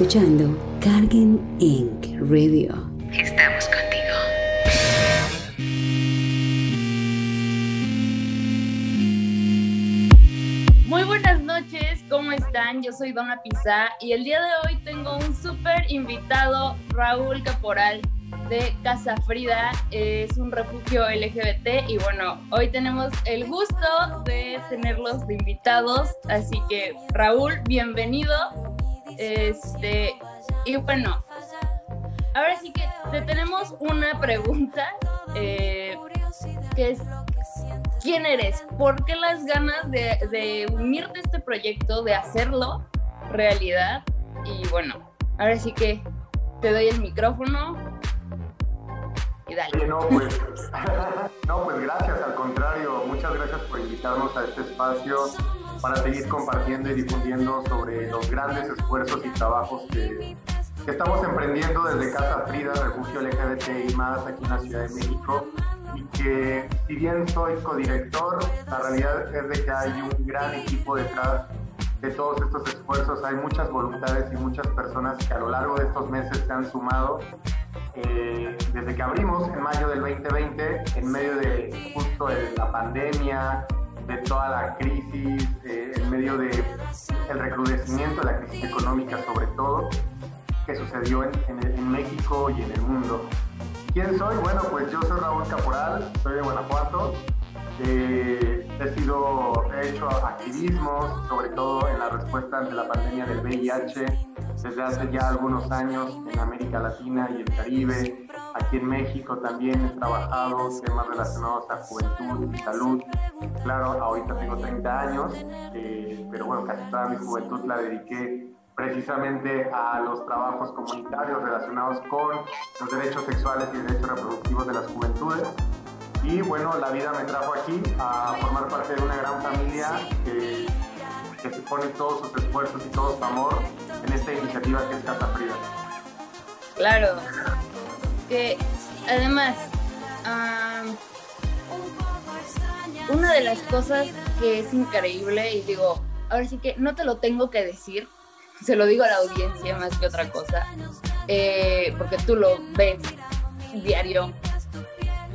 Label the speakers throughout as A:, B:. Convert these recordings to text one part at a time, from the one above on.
A: escuchando Carguen Inc. Radio.
B: Estamos contigo.
C: Muy buenas noches, ¿cómo están? Yo soy Dona Pizá y el día de hoy tengo un súper invitado, Raúl Caporal de Casa Frida, es un refugio LGBT y bueno, hoy tenemos el gusto de tenerlos de invitados, así que Raúl, bienvenido. Este, y bueno, ahora sí que te tenemos una pregunta, eh, que es, ¿quién eres? ¿Por qué las ganas de, unirte a este proyecto, de hacerlo realidad? Y bueno, ahora sí que te doy el micrófono
D: no, pues, no, pues gracias, al contrario, muchas gracias por invitarnos a este espacio para seguir compartiendo y difundiendo sobre los grandes esfuerzos y trabajos que, que estamos emprendiendo desde Casa Frida, Refugio LGBT y más aquí en la Ciudad de México. Y que si bien soy codirector, la realidad es de que hay un gran equipo detrás de todos estos esfuerzos. Hay muchas voluntades y muchas personas que a lo largo de estos meses se han sumado eh, desde que abrimos en mayo del 2020, en medio de justo de la pandemia, de toda la crisis, eh, en medio del el recrudecimiento de la crisis económica sobre todo, que sucedió en, en, México y en el mundo. ¿Quién soy? Bueno, pues yo soy Raúl Caporal, soy de Guanajuato. Eh, he sido, he hecho activismo, sobre todo en la respuesta ante la pandemia del VIH, desde hace ya algunos años en América Latina y el Caribe. Aquí en México también he trabajado temas relacionados a juventud y salud. Claro, ahorita tengo 30 años, eh, pero bueno, casi toda mi juventud la dediqué precisamente a los trabajos comunitarios relacionados con los derechos sexuales y derechos reproductivos de las juventudes. Y bueno, la vida me trajo aquí a formar parte de una gran familia que, que se pone todos sus esfuerzos y todo su amor en esta iniciativa que es Casa Frida.
C: Claro, que además, una de las cosas que es increíble, y digo, ahora sí que no te lo tengo que decir, se lo digo a la audiencia más que otra cosa, eh, porque tú lo ves diario.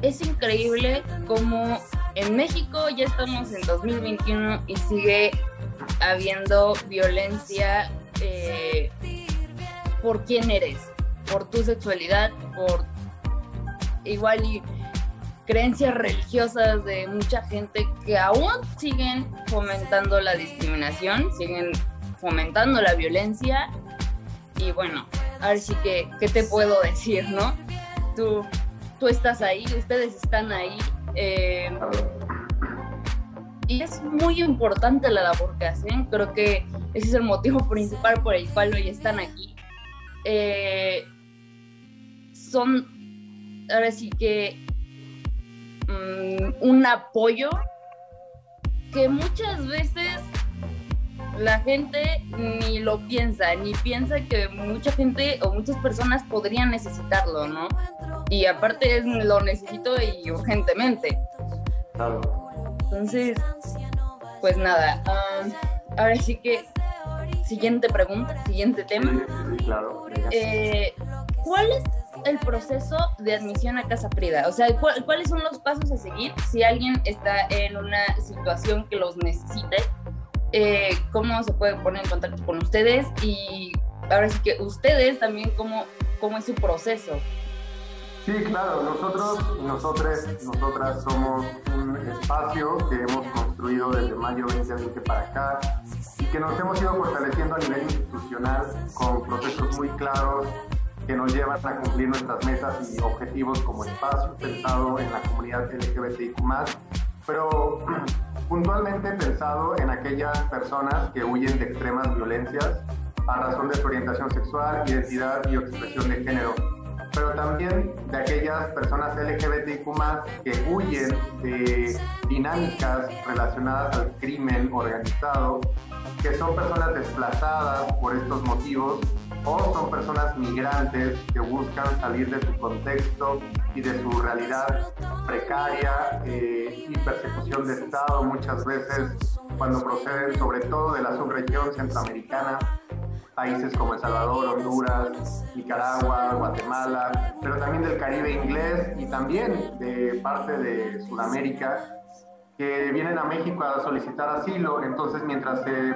C: Es increíble como en México ya estamos en 2021 y sigue habiendo violencia eh, por quién eres, por tu sexualidad, por igual y creencias religiosas de mucha gente que aún siguen fomentando la discriminación, siguen fomentando la violencia y bueno, a ver si que, ¿qué te puedo decir, no? Tú, tú estás ahí, ustedes están ahí. Eh, y es muy importante la labor que hacen. Creo que ese es el motivo principal por el cual hoy están aquí. Eh, son, ahora sí que, mm, un apoyo que muchas veces la gente ni lo piensa, ni piensa que mucha gente o muchas personas podrían necesitarlo, ¿no? Y aparte lo necesito y urgentemente. Claro. Entonces, pues nada, ahora sí que siguiente pregunta, siguiente tema.
D: claro.
C: Eh, ¿Cuál es el proceso de admisión a Casa Frida? O sea, ¿cuáles son los pasos a seguir si alguien está en una situación que los necesite? Eh, ¿Cómo se puede poner en contacto con ustedes? Y ahora sí que ustedes también, ¿cómo, cómo es su proceso?
D: Sí, claro, nosotros y nosotras, nosotras somos un espacio que hemos construido desde mayo 2020 para acá y que nos hemos ido fortaleciendo a nivel institucional con procesos muy claros que nos llevan a cumplir nuestras metas y objetivos como espacio pensado en la comunidad LGBTIQ+, pero puntualmente pensado en aquellas personas que huyen de extremas violencias a razón de su orientación sexual, identidad y expresión de género pero también de aquellas personas LGBTIQ que huyen de dinámicas relacionadas al crimen organizado, que son personas desplazadas por estos motivos o son personas migrantes que buscan salir de su contexto y de su realidad precaria eh, y persecución de Estado muchas veces cuando proceden sobre todo de la subregión centroamericana países como El Salvador, Honduras, Nicaragua, Guatemala, pero también del Caribe inglés y también de parte de Sudamérica que vienen a México a solicitar asilo. Entonces, mientras se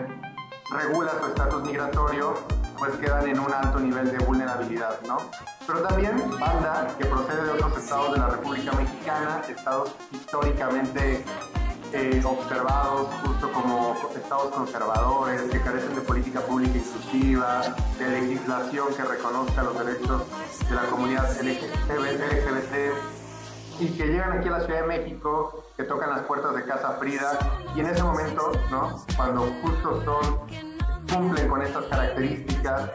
D: regula su estatus migratorio, pues quedan en un alto nivel de vulnerabilidad, ¿no? Pero también banda que procede de otros estados de la República Mexicana, estados históricamente eh, observados justo como estados conservadores, que carecen de política pública inclusiva, de legislación que reconozca los derechos de la comunidad LGBT, y que llegan aquí a la Ciudad de México, que tocan las puertas de Casa Frida, y en ese momento, ¿no? cuando justo son, cumplen con estas características,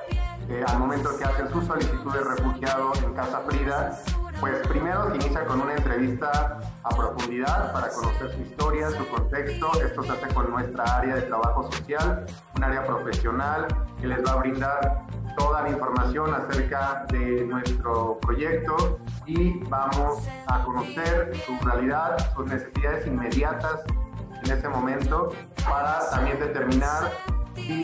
D: eh, al momento que hacen su solicitud de refugiado en Casa Frida, pues primero se inicia con una entrevista a profundidad para conocer su historia, su contexto. Esto se hace con nuestra área de trabajo social, un área profesional que les va a brindar toda la información acerca de nuestro proyecto y vamos a conocer su realidad, sus necesidades inmediatas en ese momento para también determinar si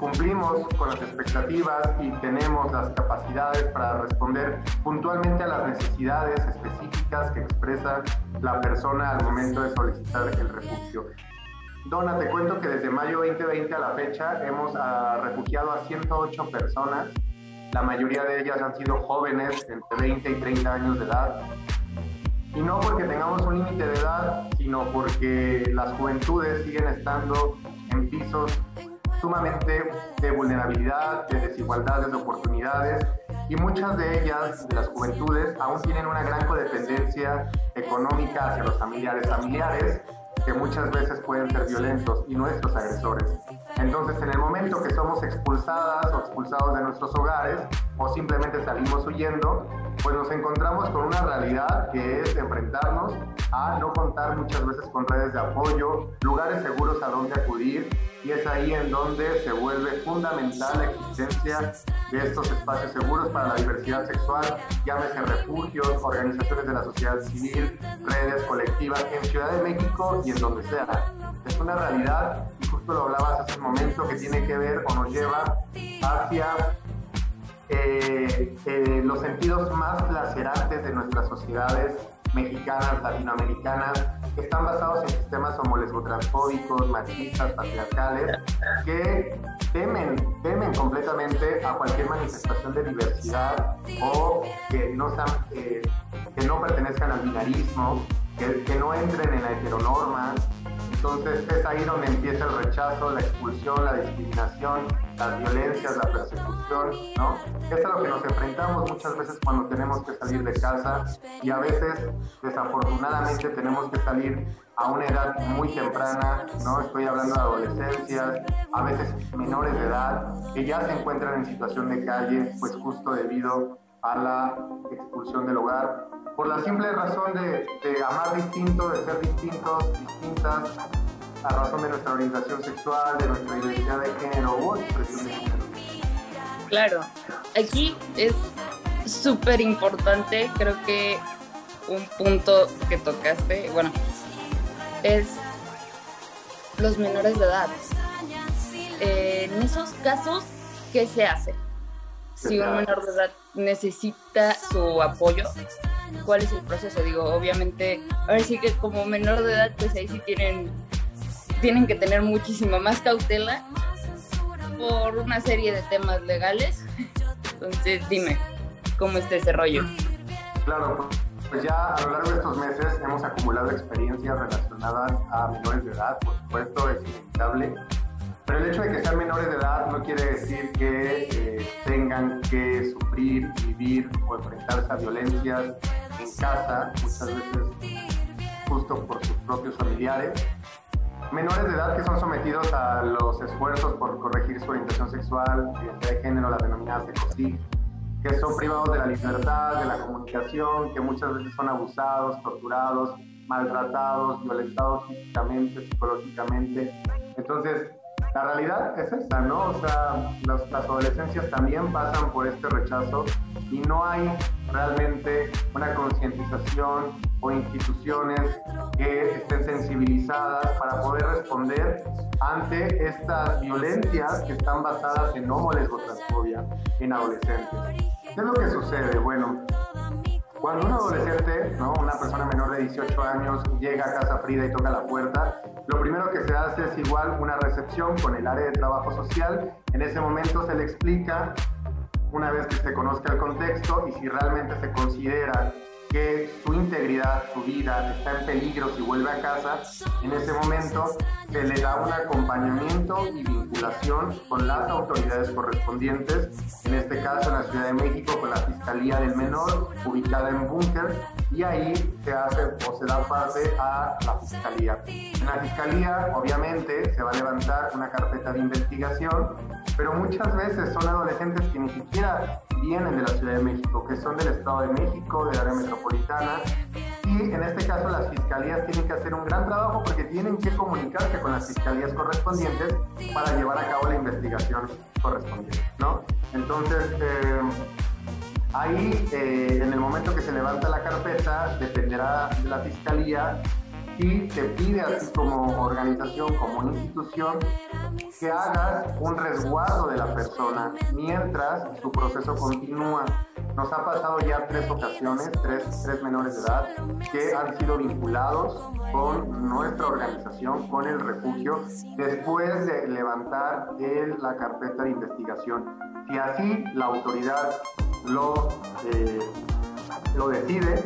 D: cumplimos con las expectativas y tenemos las capacidades para responder puntualmente a las necesidades específicas que expresa la persona al momento de solicitar el refugio. Dona, te cuento que desde mayo 2020 a la fecha hemos uh, refugiado a 108 personas. La mayoría de ellas han sido jóvenes entre 20 y 30 años de edad. Y no porque tengamos un límite de edad, sino porque las juventudes siguen estando en pisos sumamente de vulnerabilidad, de desigualdades de oportunidades y muchas de ellas, de las juventudes, aún tienen una gran codependencia económica hacia los familiares familiares que muchas veces pueden ser violentos y nuestros agresores. Entonces, en el momento que somos expulsadas o expulsados de nuestros hogares o simplemente salimos huyendo, pues nos encontramos con una realidad que es enfrentarnos a no contar muchas veces con redes de apoyo, lugares seguros a donde acudir y es ahí en donde se vuelve fundamental la existencia de estos espacios seguros para la diversidad sexual, llámese refugios, organizaciones de la sociedad civil, redes colectivas en Ciudad de México y en donde sea. Es una realidad, y justo lo hablabas hace un momento, que tiene que ver o nos lleva hacia eh, los sentidos más lacerantes de nuestras sociedades mexicanas, latinoamericanas, que están basados en sistemas homolesbotransfóbicos, machistas, patriarcales, que temen, temen completamente a cualquier manifestación de diversidad o que no, eh, que no pertenezcan al binarismo, que, que no entren en la heteronorma, entonces es ahí donde empieza el rechazo, la expulsión, la discriminación, las violencias, la persecución, ¿no? Es a lo que nos enfrentamos muchas veces cuando tenemos que salir de casa y a veces, desafortunadamente, tenemos que salir a una edad muy temprana, ¿no? Estoy hablando de adolescencias, a veces menores de edad, que ya se encuentran en situación de calle, pues justo debido a la expulsión del hogar por la simple razón de, amar distinto, de ser distintos, distintas, a razón de nuestra orientación sexual, de nuestra identidad de género o expresión de género.
C: Claro, aquí es súper importante, creo que un punto que tocaste, bueno, es los menores de edad. en esos casos, ¿qué se hace? Si un menor de edad necesita su apoyo, cuál es el proceso. Digo, obviamente, ahora sí que como menor de edad, pues ahí sí tienen, tienen que tener muchísima más cautela por una serie de temas legales. Entonces, dime, ¿cómo está ese rollo?
D: Claro, pues ya a lo largo de estos meses hemos acumulado experiencias relacionadas a menores de edad, por supuesto, es inevitable pero el hecho de que sean menores de edad no quiere decir que eh, tengan que sufrir, vivir o enfrentarse a violencias en casa, muchas veces justo por sus propios familiares. Menores de edad que son sometidos a los esfuerzos por corregir su orientación sexual, identidad de género, la denominada SECOSIG, que son privados de la libertad, de la comunicación, que muchas veces son abusados, torturados, maltratados, violentados físicamente, psicológicamente. Entonces, la realidad es esta, ¿no? O sea, las, adolescencias también pasan por este rechazo y no hay realmente una concientización o instituciones que estén sensibilizadas para poder responder ante estas violencias que están basadas en homolesbotransfobia en adolescentes. ¿Qué es lo que sucede? Bueno, cuando un adolescente, ¿no? una persona menor de 18 años, llega a Casa Frida y toca la puerta, lo primero que se hace es igual una recepción con el área de trabajo social. En ese momento se le explica, una vez que se conozca el contexto y si realmente se considera que su integridad, su vida está en peligro si vuelve a casa, en ese momento se le da un acompañamiento y vinculación con las autoridades correspondientes, en este caso en la Ciudad de México con la Fiscalía del Menor, ubicada en Búnker, y ahí se hace o se da parte a la Fiscalía. En la Fiscalía, obviamente, se va a levantar una carpeta de investigación, pero muchas veces son adolescentes que ni siquiera vienen de la Ciudad de México, que son del Estado de México, del área metropolitana. Y en este caso las fiscalías tienen que hacer un gran trabajo porque tienen que comunicarse con las fiscalías correspondientes para llevar a cabo la investigación correspondiente, ¿no? Entonces, eh, ahí, eh, en el momento que se levanta la carpeta, dependerá de la fiscalía y te pide a ti como organización, como institución, que hagas un resguardo de la persona mientras su proceso continúa. Nos ha pasado ya tres ocasiones, tres, tres menores de edad, que han sido vinculados con nuestra organización, con el refugio, después de levantar la carpeta de investigación. Si así la autoridad lo, eh, lo decide,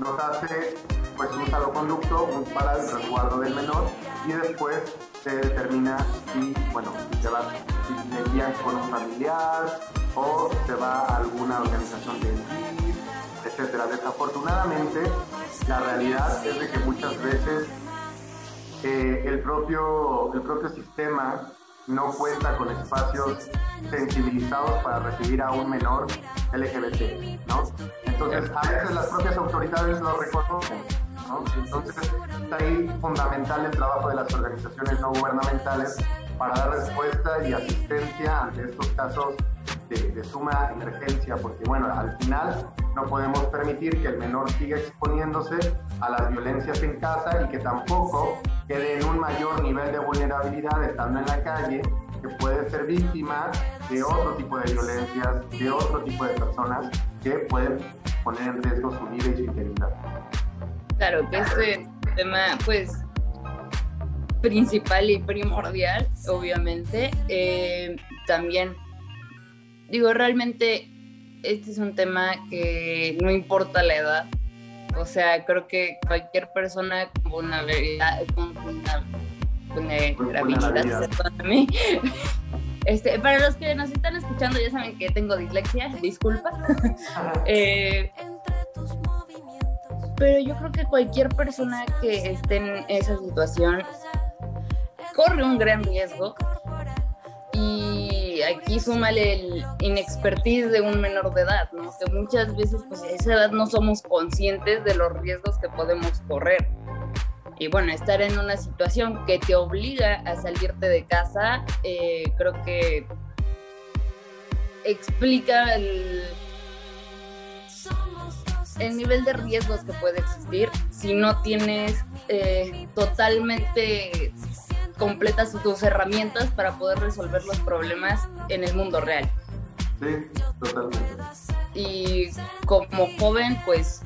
D: nos hace pues un salvoconducto para el resguardo del menor y después se determina si, bueno, si se va, si con un familiar o se va a alguna organización de etcétera. Desafortunadamente, la realidad es de que muchas veces eh, el, propio, el propio sistema no cuenta con espacios sensibilizados para recibir a un menor LGBT, ¿no? Entonces, a veces las propias autoridades lo reconocen, entonces, está ahí fundamental el trabajo de las organizaciones no gubernamentales para dar respuesta y asistencia ante estos casos de, suma emergencia, porque bueno, al final no podemos permitir que el menor siga exponiéndose a las violencias en casa y que tampoco quede en un mayor nivel de vulnerabilidad estando en la calle, que puede ser víctima de otro tipo de violencias, de otro tipo de personas que pueden poner en riesgo su vida y su integridad.
C: Claro, que este tema, pues, principal y primordial, obviamente. Eh, también, digo, realmente este es un tema que no importa la edad. O sea, creo que cualquier persona con una habilidad, con una vulnerabilidad, este, para los que nos están escuchando ya saben que tengo dislexia, disculpa. eh, pero yo creo que cualquier persona que esté en esa situación corre un gran riesgo y aquí súmale el inexpertise de un menor de edad, ¿no? que muchas veces pues a esa edad no somos conscientes de los riesgos que podemos correr. Y bueno, estar en una situación que te obliga a salirte de casa, eh, creo que explica el, el nivel de riesgos que puede existir si no tienes eh, totalmente completas tus herramientas para poder resolver los problemas en el mundo real.
D: Sí, totalmente.
C: Y como joven, pues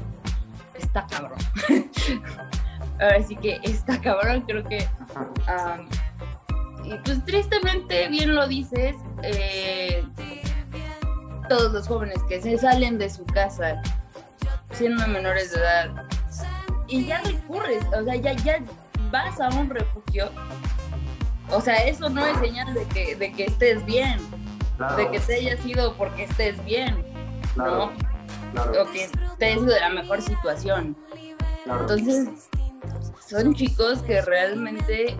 C: está cabrón. Ahora sí que está cabrón, creo que... y pues tristemente, bien lo dices, eh, todos los jóvenes que se salen de su casa siendo menores de edad. Y ya recurres, o sea, ya, ya vas a un refugio, o sea, eso no es señal de que, de que estés bien, de que te hayas ido porque estés bien, ¿no? O que ido de la mejor situación. Entonces, son chicos que realmente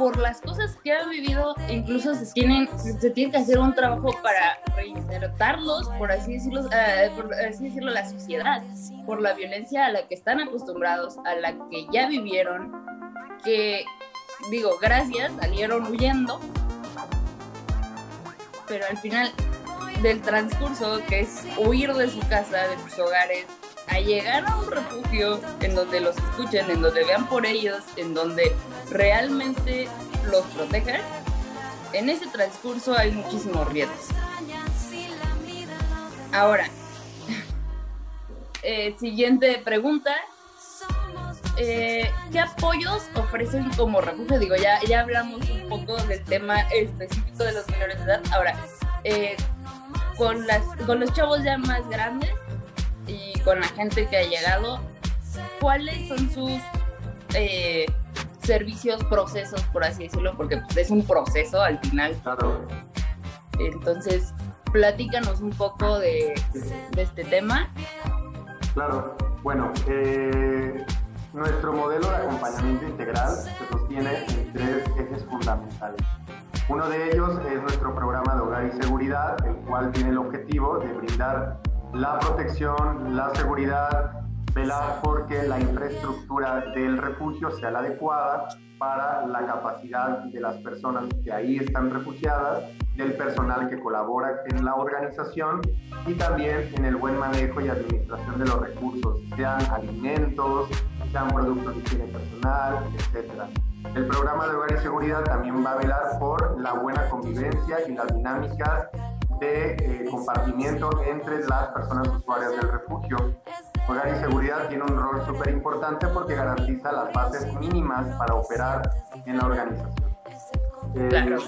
C: por las cosas que han vivido, incluso se tienen, se tiene que hacer un trabajo para reinsertarlos, por así decirlo, uh, por así decirlo, la sociedad, por la violencia a la que están acostumbrados, a la que ya vivieron, que digo, gracias, salieron huyendo, pero al final del transcurso, que es huir de su casa, de sus hogares, a llegar a un refugio en donde los escuchen, en donde vean por ellos, en donde realmente los protejan, en ese transcurso hay muchísimos riesgos. Ahora, eh, siguiente pregunta. Eh, ¿Qué apoyos ofrecen como refugio? Digo, ya, ya hablamos un poco del tema específico de los menores de edad. Ahora, eh, con, las, con los chavos ya más grandes y con la gente que ha llegado, ¿cuáles son sus servicios, procesos, por así decirlo? Porque pues, es un proceso al final.
D: Claro.
C: Entonces, platícanos un poco de, de este tema.
D: Claro, bueno, eh, nuestro modelo de acompañamiento integral se sostiene en tres ejes fundamentales. Uno de ellos es nuestro programa de hogar y seguridad, el cual tiene el objetivo de brindar la protección, la seguridad, velar porque la infraestructura del refugio sea la adecuada para la capacidad de las personas que ahí están refugiadas, del personal que colabora en la organización y también en el buen manejo y administración de los recursos, sean alimentos, sean productos de higiene personal, etc. El programa de hogar y seguridad también va a velar por la buena convivencia y las dinámicas de eh, compartimiento entre las personas usuarias del refugio. Hogar y seguridad tiene un rol súper importante porque garantiza las bases mínimas para operar en la organización.
C: Claro.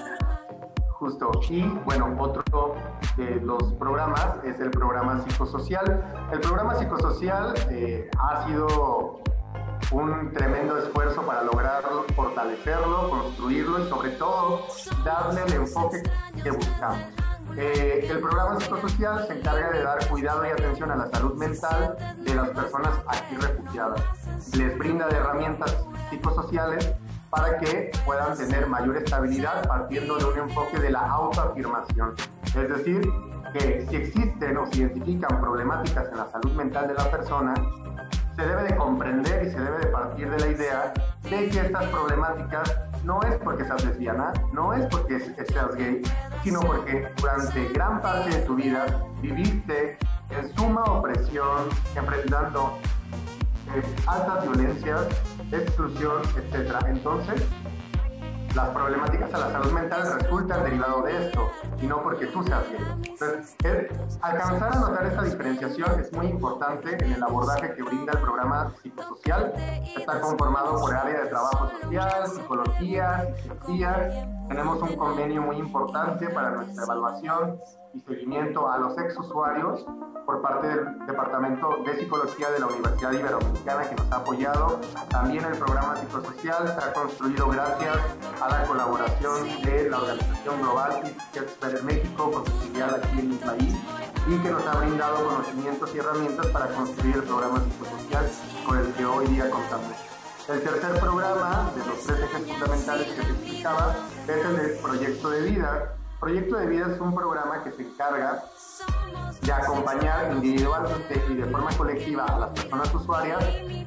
D: Justo. Y bueno, otro de los programas es el programa psicosocial. El programa psicosocial eh, ha sido un tremendo esfuerzo para lograrlo, fortalecerlo, construirlo y sobre todo darle el enfoque que buscamos. Eh, el programa psicosocial se encarga de dar cuidado y atención a la salud mental de las personas aquí refugiadas. Les brinda de herramientas psicosociales para que puedan tener mayor estabilidad partiendo de un enfoque de la autoafirmación. Es decir, que si existen o se identifican problemáticas en la salud mental de la persona, se debe de comprender y se debe de partir de la idea de que estas problemáticas no es porque seas lesbiana, no es porque seas gay, sino porque durante gran parte de tu vida viviste en suma opresión, enfrentando eh, altas violencias, exclusión, etc. Entonces, las problemáticas a la salud mental resultan derivado de esto y no porque tú seas gay. Entonces, alcanzar a notar esta diferenciación es muy importante en el abordaje que brinda el programa psicosocial. Está conformado por área de trabajo social, psicología, psicología. Tenemos un convenio muy importante para nuestra evaluación y seguimiento a los ex usuarios por parte del Departamento de Psicología de la Universidad Iberoamericana que nos ha apoyado. También el programa psicosocial se ha construido gracias a la colaboración de la organización global Expert México con su filial aquí en el país y que nos ha brindado conocimientos y herramientas para construir el programa psicosocial con el que hoy día contamos. El tercer programa de los tres ejes fundamentales que te explicaba es el del proyecto de vida, Proyecto de Vida es un programa que se encarga de acompañar individualmente y de forma colectiva a las personas usuarias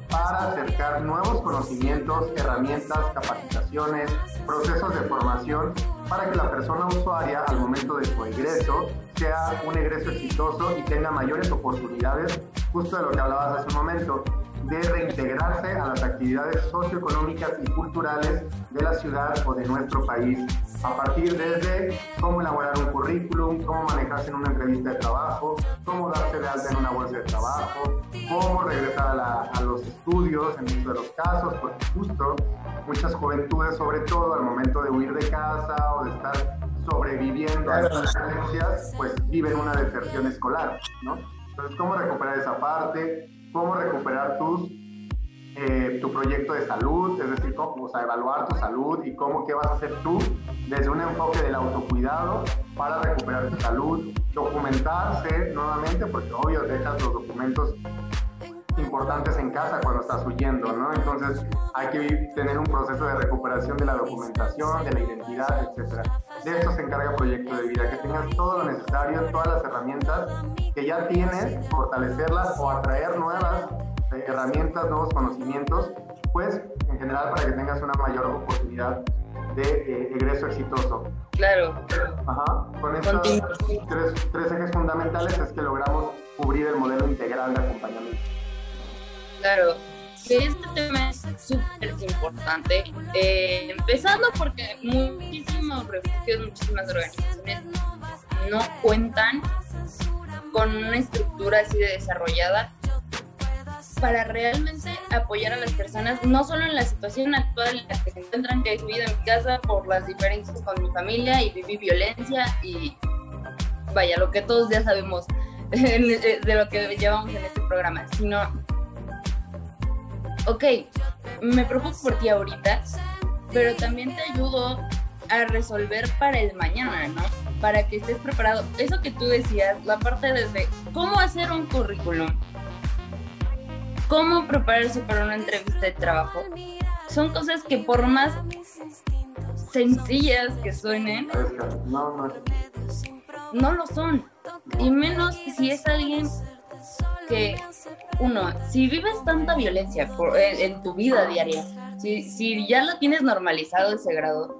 D: para acercar nuevos conocimientos, herramientas, capacitaciones, procesos de formación para que la persona usuaria al momento de su egreso sea un egreso exitoso y tenga mayores oportunidades, justo de lo que hablabas hace un momento, de reintegrarse a las actividades socioeconómicas y culturales de la ciudad o de nuestro país, a partir desde cómo elaborar un currículum, cómo manejarse en una entrevista de trabajo, cómo darse de alta en una bolsa de trabajo, cómo regresar a, los estudios en muchos de los casos, porque justo muchas juventudes, sobre todo al momento de huir de casa o de estar sobreviviendo a estas violencias, pues viven una deserción escolar, ¿no? Entonces, ¿cómo recuperar esa parte? Cómo recuperar tus, eh, tu proyecto de salud, es decir, cómo, o sea, evaluar tu salud y cómo, qué vas a hacer tú desde un enfoque del autocuidado para recuperar tu salud, documentarse nuevamente, porque obvio dejas los documentos importantes en casa cuando estás huyendo, ¿no? Entonces hay que tener un proceso de recuperación de la documentación, de la identidad, etc. De eso se encarga Proyecto de Vida, que tengas todo lo necesario, todas las herramientas que ya tienes, fortalecerlas o atraer nuevas eh, herramientas, nuevos conocimientos, pues en general para que tengas una mayor oportunidad de eh, egreso exitoso.
C: Claro.
D: Ajá. Con estos tres, tres ejes fundamentales es que logramos cubrir el modelo integral de acompañamiento.
C: Claro, que este tema es súper importante, eh, empezando porque muchísimos refugios, muchísimas organizaciones no cuentan con una estructura así de desarrollada para realmente apoyar a las personas, no solo en la situación actual en la que se encuentran, que he vivido en mi casa por las diferencias con mi familia y viví violencia y vaya, lo que todos ya sabemos de lo que llevamos en este programa, sino, ok, me preocupo por ti ahorita, pero también te ayudo a resolver para el mañana, ¿no? Para que estés preparado. Eso que tú decías, la parte desde cómo hacer un currículum, cómo prepararse para una entrevista de trabajo, son cosas que por más sencillas que suenen, no lo son. Y menos si es alguien que, uno, si vives tanta violencia en, tu vida diaria, si, si ya lo tienes normalizado ese grado,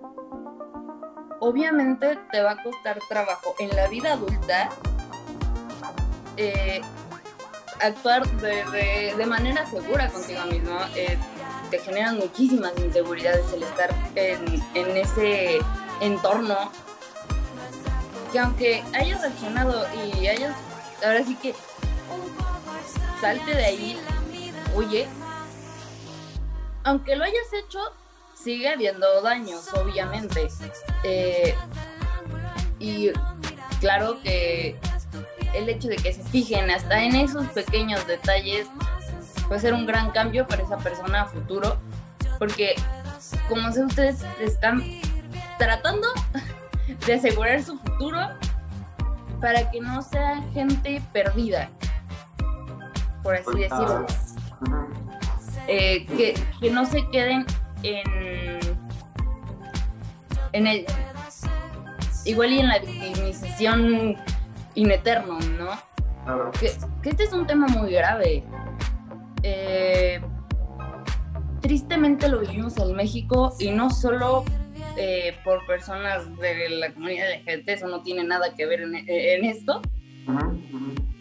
C: obviamente te va a costar trabajo en la vida adulta eh, actuar de, de, manera segura contigo mismo. Eh, te generan muchísimas inseguridades el estar en, en ese entorno que aunque hayas reaccionado y hayas, ahora sí que salte de ahí, huye, aunque lo hayas hecho, sigue habiendo daños, obviamente. Eh, y claro que el hecho de que se fijen hasta en esos pequeños detalles puede ser un gran cambio para esa persona a futuro, porque como sé ustedes están tratando de asegurar su futuro para que no sea gente perdida, por así decirlo. Eh, que, que, no se queden en, en el igual y en la victimización in eterno, ¿no? Que, que, este es un tema muy grave. Eh, tristemente lo vivimos en México y no solo eh, por personas de la comunidad LGBT, eso no tiene nada que ver en, esto.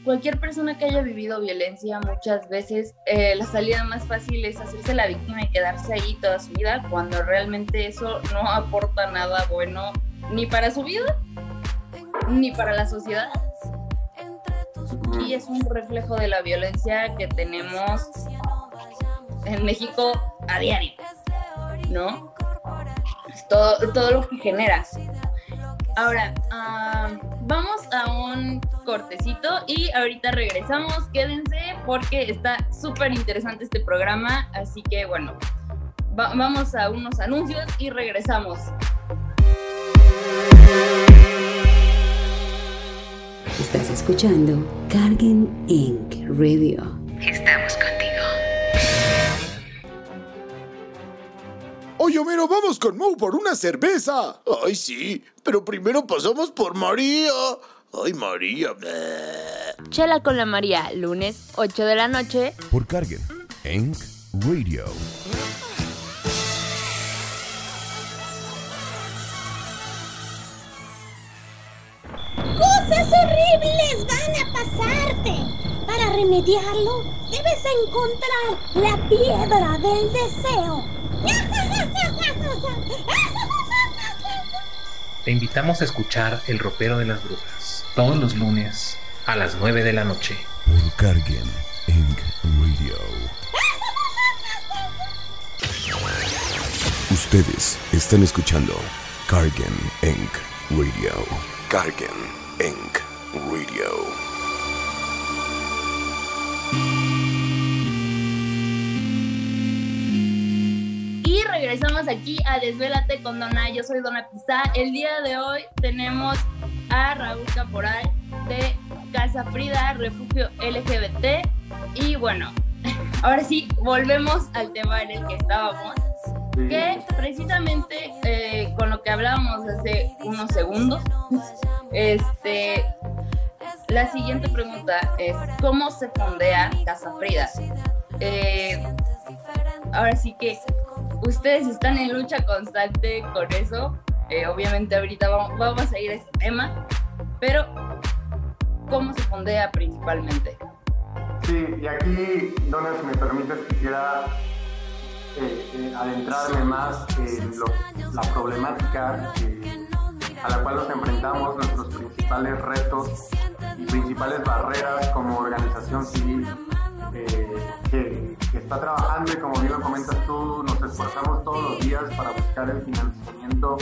C: Cualquier persona que haya vivido violencia muchas veces, eh, la salida más fácil es hacerse la víctima y quedarse ahí toda su vida, cuando realmente eso no aporta nada bueno ni para su vida, ni para la sociedad. Y es un reflejo de la violencia que tenemos en México a diario, ¿no? todo, todo lo que generas. Ahora, ah, vamos a un cortecito y ahorita regresamos. Quédense porque está súper interesante este programa. Así que bueno, vamos a unos anuncios y regresamos.
A: Estás escuchando Cargin Inc. Radio.
B: Estamos
E: Oye, Homero, vamos con Mo por una cerveza. Ay, sí, pero primero pasamos por María. Ay, María.
F: Chela con la María, lunes, 8 de la noche.
G: Por Carguen, Inc. Radio.
H: Cosas horribles van a pasarte. Para remediarlo, debes encontrar la piedra del deseo
I: Te invitamos a escuchar El Ropero de las Brujas todos los lunes a las 9 de la noche.
G: Por Carguen Inc. Radio. Ustedes están escuchando Cargen Inc. Radio. Cargen Inc. Radio.
C: Regresamos aquí a Desvélate con Dona. Yo soy Dona Pizá. El día de hoy tenemos a Raúl Caporal de Casa Frida, Refugio LGBT. Y bueno, ahora sí, volvemos al tema en el que estábamos. Que precisamente eh, con lo que hablábamos hace unos segundos, este, la siguiente pregunta es, ¿cómo se fondea Casa Frida? Eh, ahora sí que ustedes están en lucha constante con eso. Eh, obviamente ahorita vamos, a ir a este tema, pero ¿cómo se fondea principalmente?
D: Sí, y aquí, Dona, si me permites, quisiera eh, eh, adentrarme más en la problemática a la cual nos enfrentamos, nuestros principales retos y principales barreras como organización civil que, que está trabajando y como bien lo comentas tú, nos esforzamos todos los días para buscar el financiamiento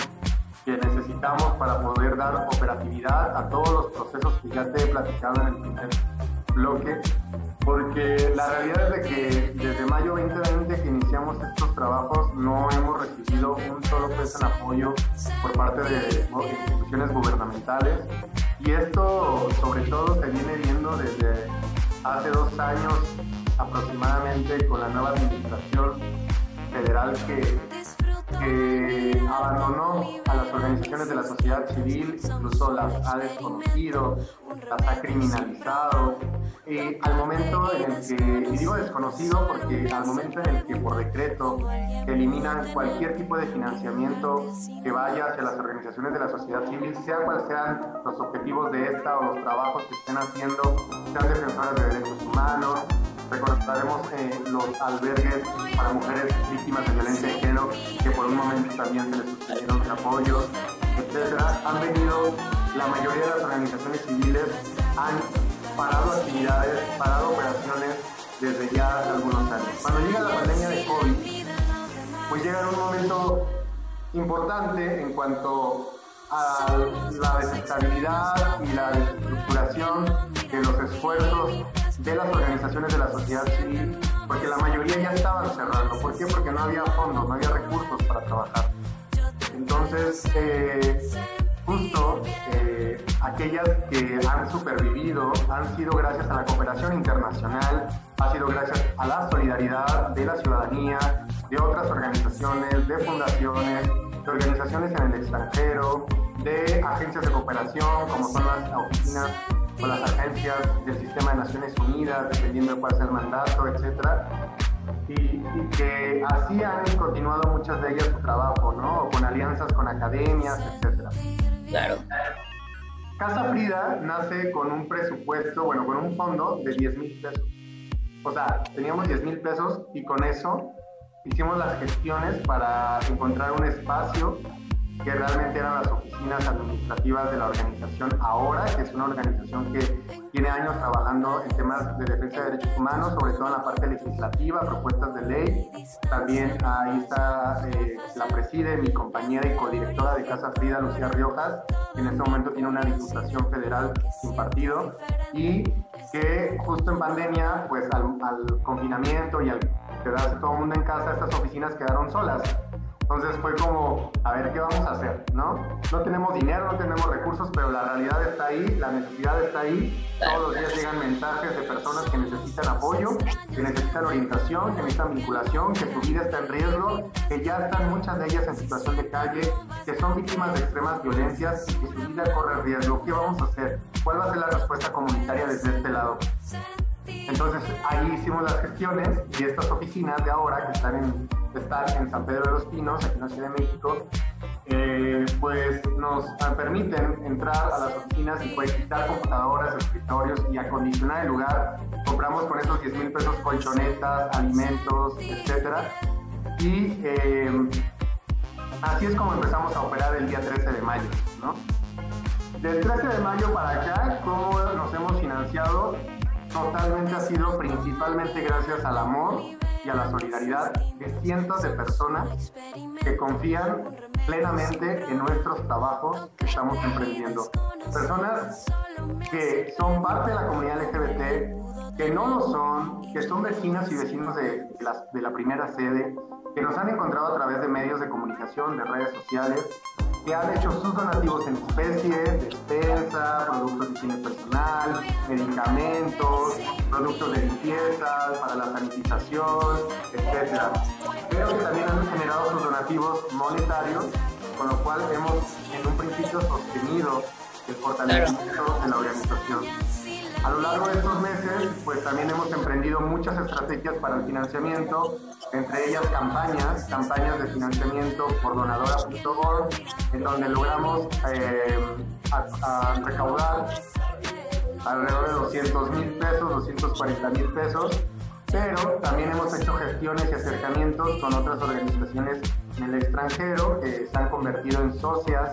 D: que necesitamos para poder dar operatividad a todos los procesos que ya te he platicado en el primer bloque, porque la realidad es de que desde mayo 2020 que iniciamos estos trabajos no hemos recibido un solo peso en apoyo por parte de instituciones gubernamentales. Y esto sobre todo se viene viendo desde hace dos años aproximadamente con la nueva administración federal que abandonó a las organizaciones de la sociedad civil, incluso las ha desconocido, las ha criminalizado. Y al momento en el que, y digo desconocido porque al momento en el que por decreto eliminan cualquier tipo de financiamiento que vaya hacia las organizaciones de la sociedad civil, sea cual sean los objetivos de esta o los trabajos que estén haciendo, sean defensoras de derechos humanos, recordaremos eh, los albergues para mujeres víctimas de violencia de género que por un momento también se les suspendieron apoyos, etcétera, han venido, la mayoría de las organizaciones civiles han parado actividades, parado operaciones desde ya algunos años. Cuando llega la pandemia de COVID, pues llega en un momento importante en cuanto a la desestabilidad y la desestructuración de los esfuerzos de las organizaciones de la sociedad civil, porque la mayoría ya estaban cerrando. ¿Por qué? Porque no había fondos, no había recursos para trabajar. Entonces, eh, justo eh, aquellas que han supervivido han sido gracias a la cooperación internacional, ha sido gracias a la solidaridad de la ciudadanía, de otras organizaciones, de fundaciones, de organizaciones en el extranjero, de agencias de cooperación como son las oficinas o las agencias del sistema de Naciones Unidas, dependiendo de cuál sea el mandato, etcétera y, y que así han continuado muchas de ellas su trabajo, ¿no? Con alianzas con academias, etcétera.
C: Claro.
D: Casa Frida nace con un presupuesto, bueno, con un fondo de 10 mil pesos. O sea, teníamos 10 mil pesos y con eso hicimos las gestiones para encontrar un espacio que realmente eran las oficinas administrativas de la organización ahora, que es una organización que tiene años trabajando en temas de defensa de derechos humanos, sobre todo en la parte legislativa, propuestas de ley. También ahí está, eh, la preside mi compañera y codirectora de Casa Frida, Lucía Riojas, que en este momento tiene una diputación federal sin partido y que justo en pandemia, pues al, al confinamiento y al quedarse todo el mundo en casa, estas oficinas quedaron solas. Entonces fue como, a ver, ¿qué vamos a hacer? ¿No? No tenemos dinero, no tenemos recursos, pero la realidad está ahí, la necesidad está ahí. Todos los días llegan mensajes de personas que necesitan apoyo, que necesitan orientación, que necesitan vinculación, que su vida está en riesgo, que ya están muchas de ellas en situación de calle, que son víctimas de extremas violencias y que su vida corre riesgo. ¿Qué vamos a hacer? ¿Cuál va a ser la respuesta comunitaria desde este lado? Entonces ahí hicimos las gestiones y estas oficinas de ahora que están en, están en San Pedro de los Pinos, aquí en la Ciudad de México, eh, pues nos permiten entrar a las oficinas y pues quitar computadoras, escritorios y acondicionar el lugar. Compramos con esos 10 mil pesos colchonetas, alimentos, etcétera. Y eh, así es como empezamos a operar el día 13 de mayo, ¿no? Del 13 de mayo para acá, ¿cómo nos hemos financiado? Totalmente ha sido principalmente gracias al amor y a la solidaridad de cientos de personas que confían plenamente en nuestros trabajos que estamos emprendiendo. Personas que son parte de la comunidad LGBT, que no lo son, que son vecinas y vecinos de, la, de la primera sede, que nos han encontrado a través de medios de comunicación, de redes sociales, que han hecho sus donativos en especie, despensa, productos de higiene personal, medicamentos, productos de limpieza, para la sanitización, etc. Pero que también han generado sus donativos monetarios, con lo cual hemos en un principio sostenido el fortalecimiento de la organización. A lo largo de estos meses, pues también hemos emprendido muchas estrategias para el financiamiento, entre ellas campañas, campañas de financiamiento por donadora.org, en donde logramos eh, recaudar alrededor de 200 mil pesos, 240 mil pesos, pero también hemos hecho gestiones y acercamientos con otras organizaciones en el extranjero que se han convertido en socias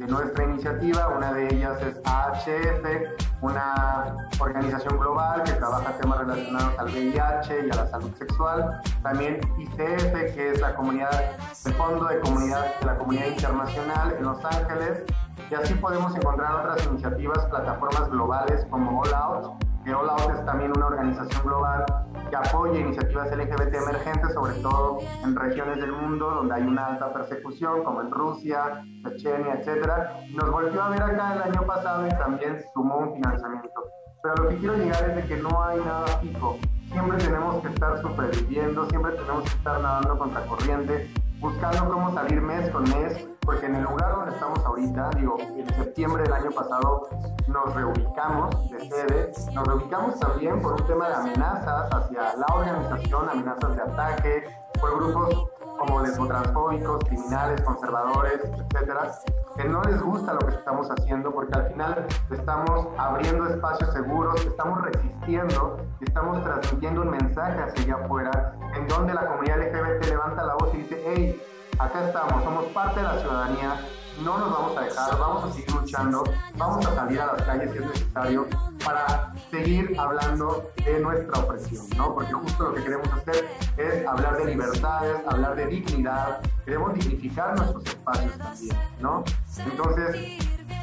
D: de nuestra iniciativa. Una de ellas es AHF, una organización global que trabaja temas relacionados al VIH y a la salud sexual. También ICF, que es la comunidad, el Fondo de Comunidad de la Comunidad Internacional en Los Ángeles. Y así podemos encontrar otras iniciativas, plataformas globales como All Out, que All Out es también una organización global que apoya iniciativas LGBT emergentes, sobre todo en regiones del mundo donde hay una alta persecución, como en Rusia, Chechenia, etc. Nos volvió a ver acá el año pasado y también sumó un financiamiento. Pero lo que quiero llegar es de que no hay nada fijo. Siempre tenemos que estar superviviendo, siempre tenemos que estar nadando contra corriente, buscando cómo salir mes con mes, porque en el lugar donde estamos ahorita, digo, en septiembre del año pasado nos reubicamos de sede, nos reubicamos también por un tema de amenazas hacia la organización, amenazas de ataque, por grupos como lesbotransfóbicos, criminales, conservadores, etcétera, que no les gusta lo que estamos haciendo porque al final estamos abriendo espacios seguros, estamos resistiendo y estamos transmitiendo un mensaje hacia allá afuera en donde la comunidad LGBT levanta la voz y dice, hey, acá estamos, somos parte de la ciudadanía, no nos vamos a dejar, vamos a seguir luchando, vamos a salir a las calles si es necesario para seguir hablando de nuestra opresión, ¿no? Porque justo lo que queremos hacer es hablar de libertades, hablar de dignidad, queremos dignificar nuestros espacios también, ¿no? Entonces,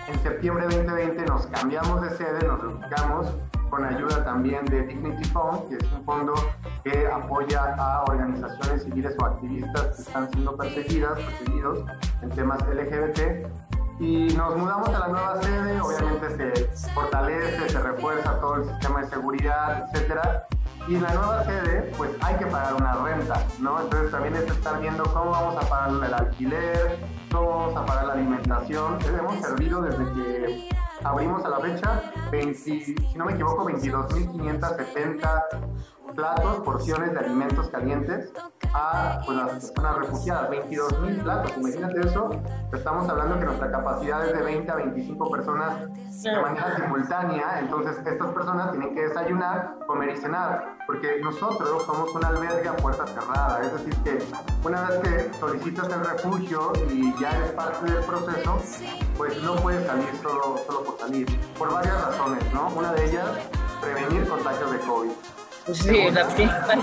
D: en septiembre de 2020 nos cambiamos de sede, nos ubicamos con ayuda también de Dignity Fund, que es un fondo que apoya a organizaciones civiles o activistas que están siendo perseguidas, perseguidos en temas LGBT. Y nos mudamos a la nueva sede, obviamente se fortalece, se refuerza todo el sistema de seguridad, etcétera. Y en la nueva sede, pues hay que pagar una renta, ¿no? Entonces también es estar viendo cómo vamos a pagar el alquiler, cómo vamos a pagar la alimentación. Hemos servido desde que abrimos a la fecha, 20, si no me equivoco, 22.570 platos, porciones de alimentos calientes a pues, las personas refugiadas. 22.000 platos, imagínate eso. Estamos hablando que nuestra capacidad es de 20 a 25 personas de manera simultánea. Entonces, estas personas tienen que desayunar, comer y cenar. Porque nosotros somos un albergue a puerta cerrada. Es decir, que una vez que solicitas el refugio y ya eres parte del proceso, pues no puedes salir solo, solo por salir. Por varias razones, ¿no? Una de ellas, prevenir contagios de COVID.
C: Sí, la principal.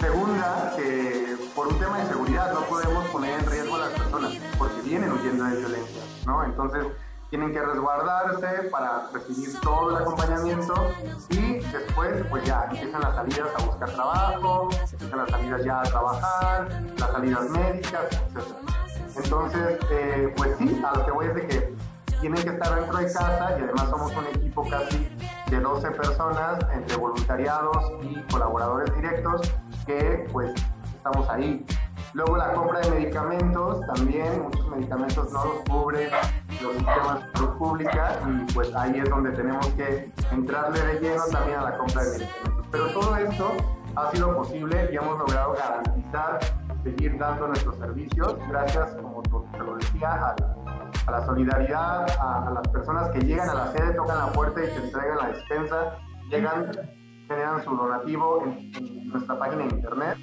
D: Segunda, que por un tema de seguridad no podemos poner en riesgo a las personas porque vienen huyendo de violencia, ¿no? Entonces tienen que resguardarse para recibir todo el acompañamiento y después pues ya empiezan las salidas a buscar trabajo, empiezan las salidas ya a trabajar, las salidas médicas, etc. Entonces, eh, pues sí, a lo que voy es de que tienen que estar dentro de casa y además somos un equipo casi de 12 personas entre voluntariados y colaboradores directos que pues estamos ahí. Luego la compra de medicamentos, también muchos medicamentos no los cubren los sistemas de salud pública y pues ahí es donde tenemos que entrarle de lleno también a la compra de medicamentos. Pero todo esto ha sido posible y hemos logrado garantizar seguir dando nuestros servicios gracias, como te lo decía, a a la solidaridad, a, las personas que llegan a la sede, tocan la puerta y te entregan la despensa, llegan, generan su donativo en, nuestra página de internet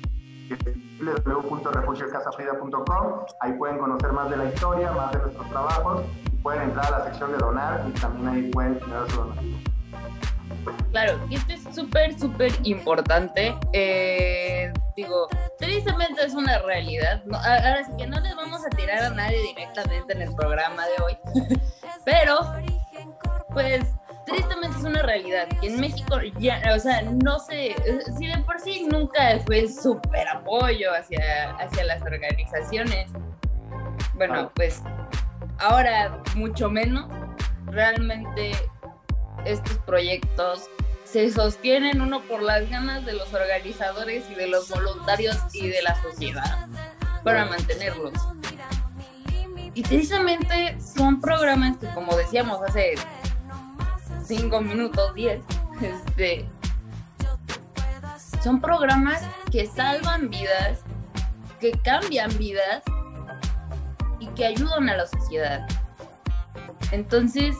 D: www.refugiocasafrida.com. Ahí pueden conocer más de la historia, más de nuestros trabajos pueden entrar a la sección de donar y también ahí pueden generar su donativo.
C: Claro, y esto es súper, súper importante. Eh, digo, tristemente es una realidad. ahora sí que no les vamos a tirar a nadie directamente en el programa de hoy, pero pues tristemente es una realidad que en México ya, o sea, no sé, si de por sí nunca fue súper apoyo hacia, hacia las organizaciones, bueno, pues ahora mucho menos, realmente estos proyectos se sostienen uno por las ganas de los organizadores y de los voluntarios y de la sociedad para mantenerlos. Y precisamente son programas que, como decíamos hace cinco minutos, 10, este, son programas que salvan vidas, que cambian vidas y que ayudan a la sociedad. Entonces,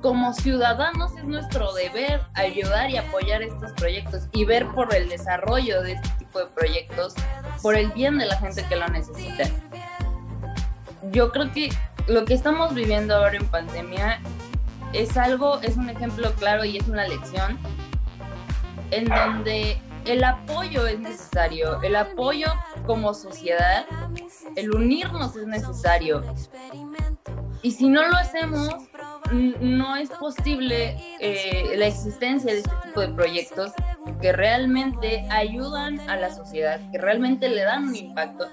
C: como ciudadanos es nuestro deber ayudar y apoyar estos proyectos y ver por el desarrollo de este tipo de proyectos, por el bien de la gente que lo necesita. Yo creo que lo que estamos viviendo ahora en pandemia es algo, es un ejemplo claro y es una lección en donde el apoyo es necesario, el apoyo como sociedad, el unirnos es necesario. Y si no lo hacemos, no es posible eh, la existencia de este tipo de proyectos que realmente ayudan a la sociedad, que realmente le dan un impacto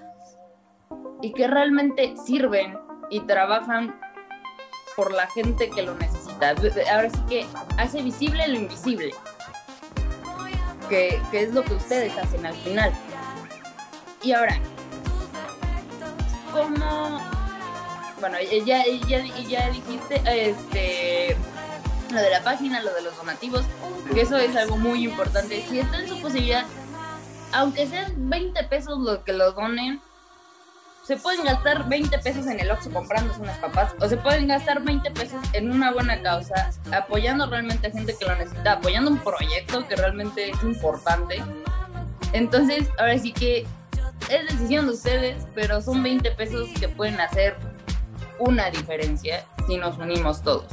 C: y que realmente sirven y trabajan por la gente que lo necesita. Ahora sí que hace visible lo invisible, que, que es lo que ustedes hacen al final. Y ahora, ¿cómo bueno, ya, ya, ya dijiste este, lo de la página, lo de los donativos, que eso es algo muy importante. Si está en su posibilidad, aunque sean 20 pesos lo que lo donen, se pueden gastar 20 pesos en el Oxxo comprándose unas papas, o se pueden gastar 20 pesos en una buena causa, apoyando realmente a gente que lo necesita, apoyando un proyecto que realmente es importante. Entonces, ahora sí que es decisión de ustedes, pero son 20 pesos que pueden hacer una diferencia si nos unimos todos.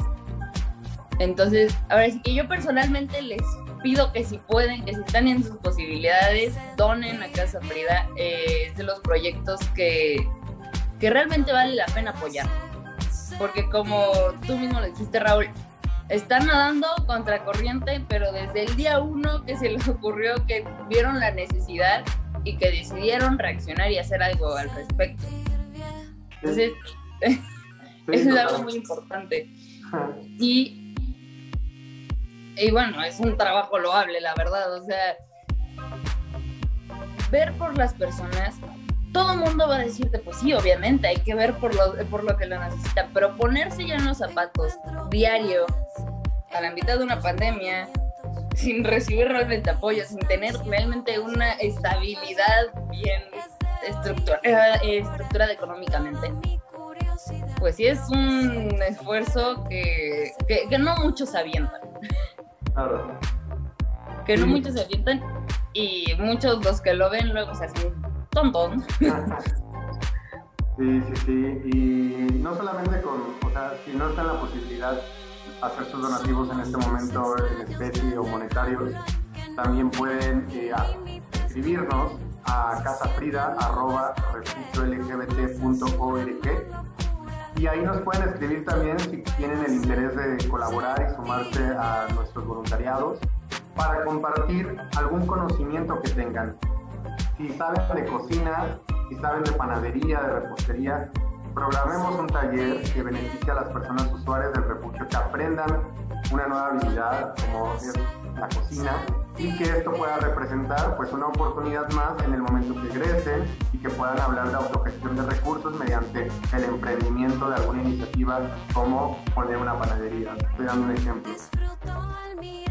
C: Entonces, ahora sí que yo personalmente les pido que si pueden, que si están en sus posibilidades, donen a Casa Frida. Eh, de los proyectos que, que realmente vale la pena apoyar. Porque como tú mismo le dijiste, Raúl, están nadando contra corriente, pero desde el día uno que se les ocurrió que vieron la necesidad y que decidieron reaccionar y hacer algo al respecto. Entonces, es algo muy importante. Y, y bueno, es un trabajo loable, la verdad. O sea, ver por las personas, todo el mundo va a decirte, pues sí, obviamente, hay que ver por lo, por lo que lo necesita, pero ponerse ya en los zapatos diario, a la mitad de una pandemia, sin recibir realmente apoyo, sin tener realmente una estabilidad bien estructurada, eh, estructurada económicamente, pues sí es un esfuerzo que, que, no muchos avientan.
D: Claro.
C: Que no muchos se avientan y muchos los que lo ven luego se hacen tontos.
D: Sí, sí, sí. Y no solamente con, o sea, si no está en la posibilidad hacer sus donativos en este momento en especie o monetarios, también pueden eh, escribirnos a casafrida.org y ahí nos pueden escribir también si tienen el interés de colaborar y sumarse a nuestros voluntariados para compartir algún conocimiento que tengan. Si saben de cocina, si saben de panadería, de repostería, programemos un taller que beneficie a las personas usuarias del refugio que aprendan una nueva habilidad como la cocina y que esto pueda representar pues una oportunidad más en el momento que egresen y que puedan hablar de autogestión de recursos mediante el emprendimiento de alguna iniciativa como poner una panadería. Estoy dando un ejemplo.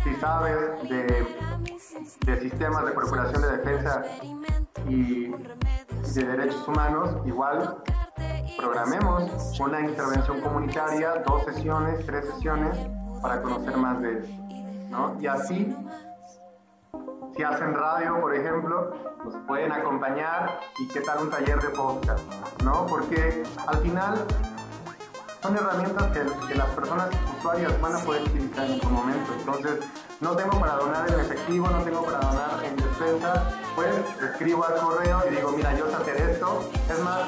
D: Si sabes de, de sistemas de procuración de defensa y de derechos humanos, igual programemos una intervención comunitaria, dos sesiones, tres sesiones, para conocer más de eso. Y así si hacen radio, por ejemplo, nos pueden acompañar y qué tal un taller de podcast, ¿no? Porque al final son herramientas que, las personas usuarias van a poder utilizar en su momento. Entonces, no tengo para donar en efectivo, no tengo para donar en despensa, pues escribo al correo y digo, mira, yo sé hacer esto. Es más,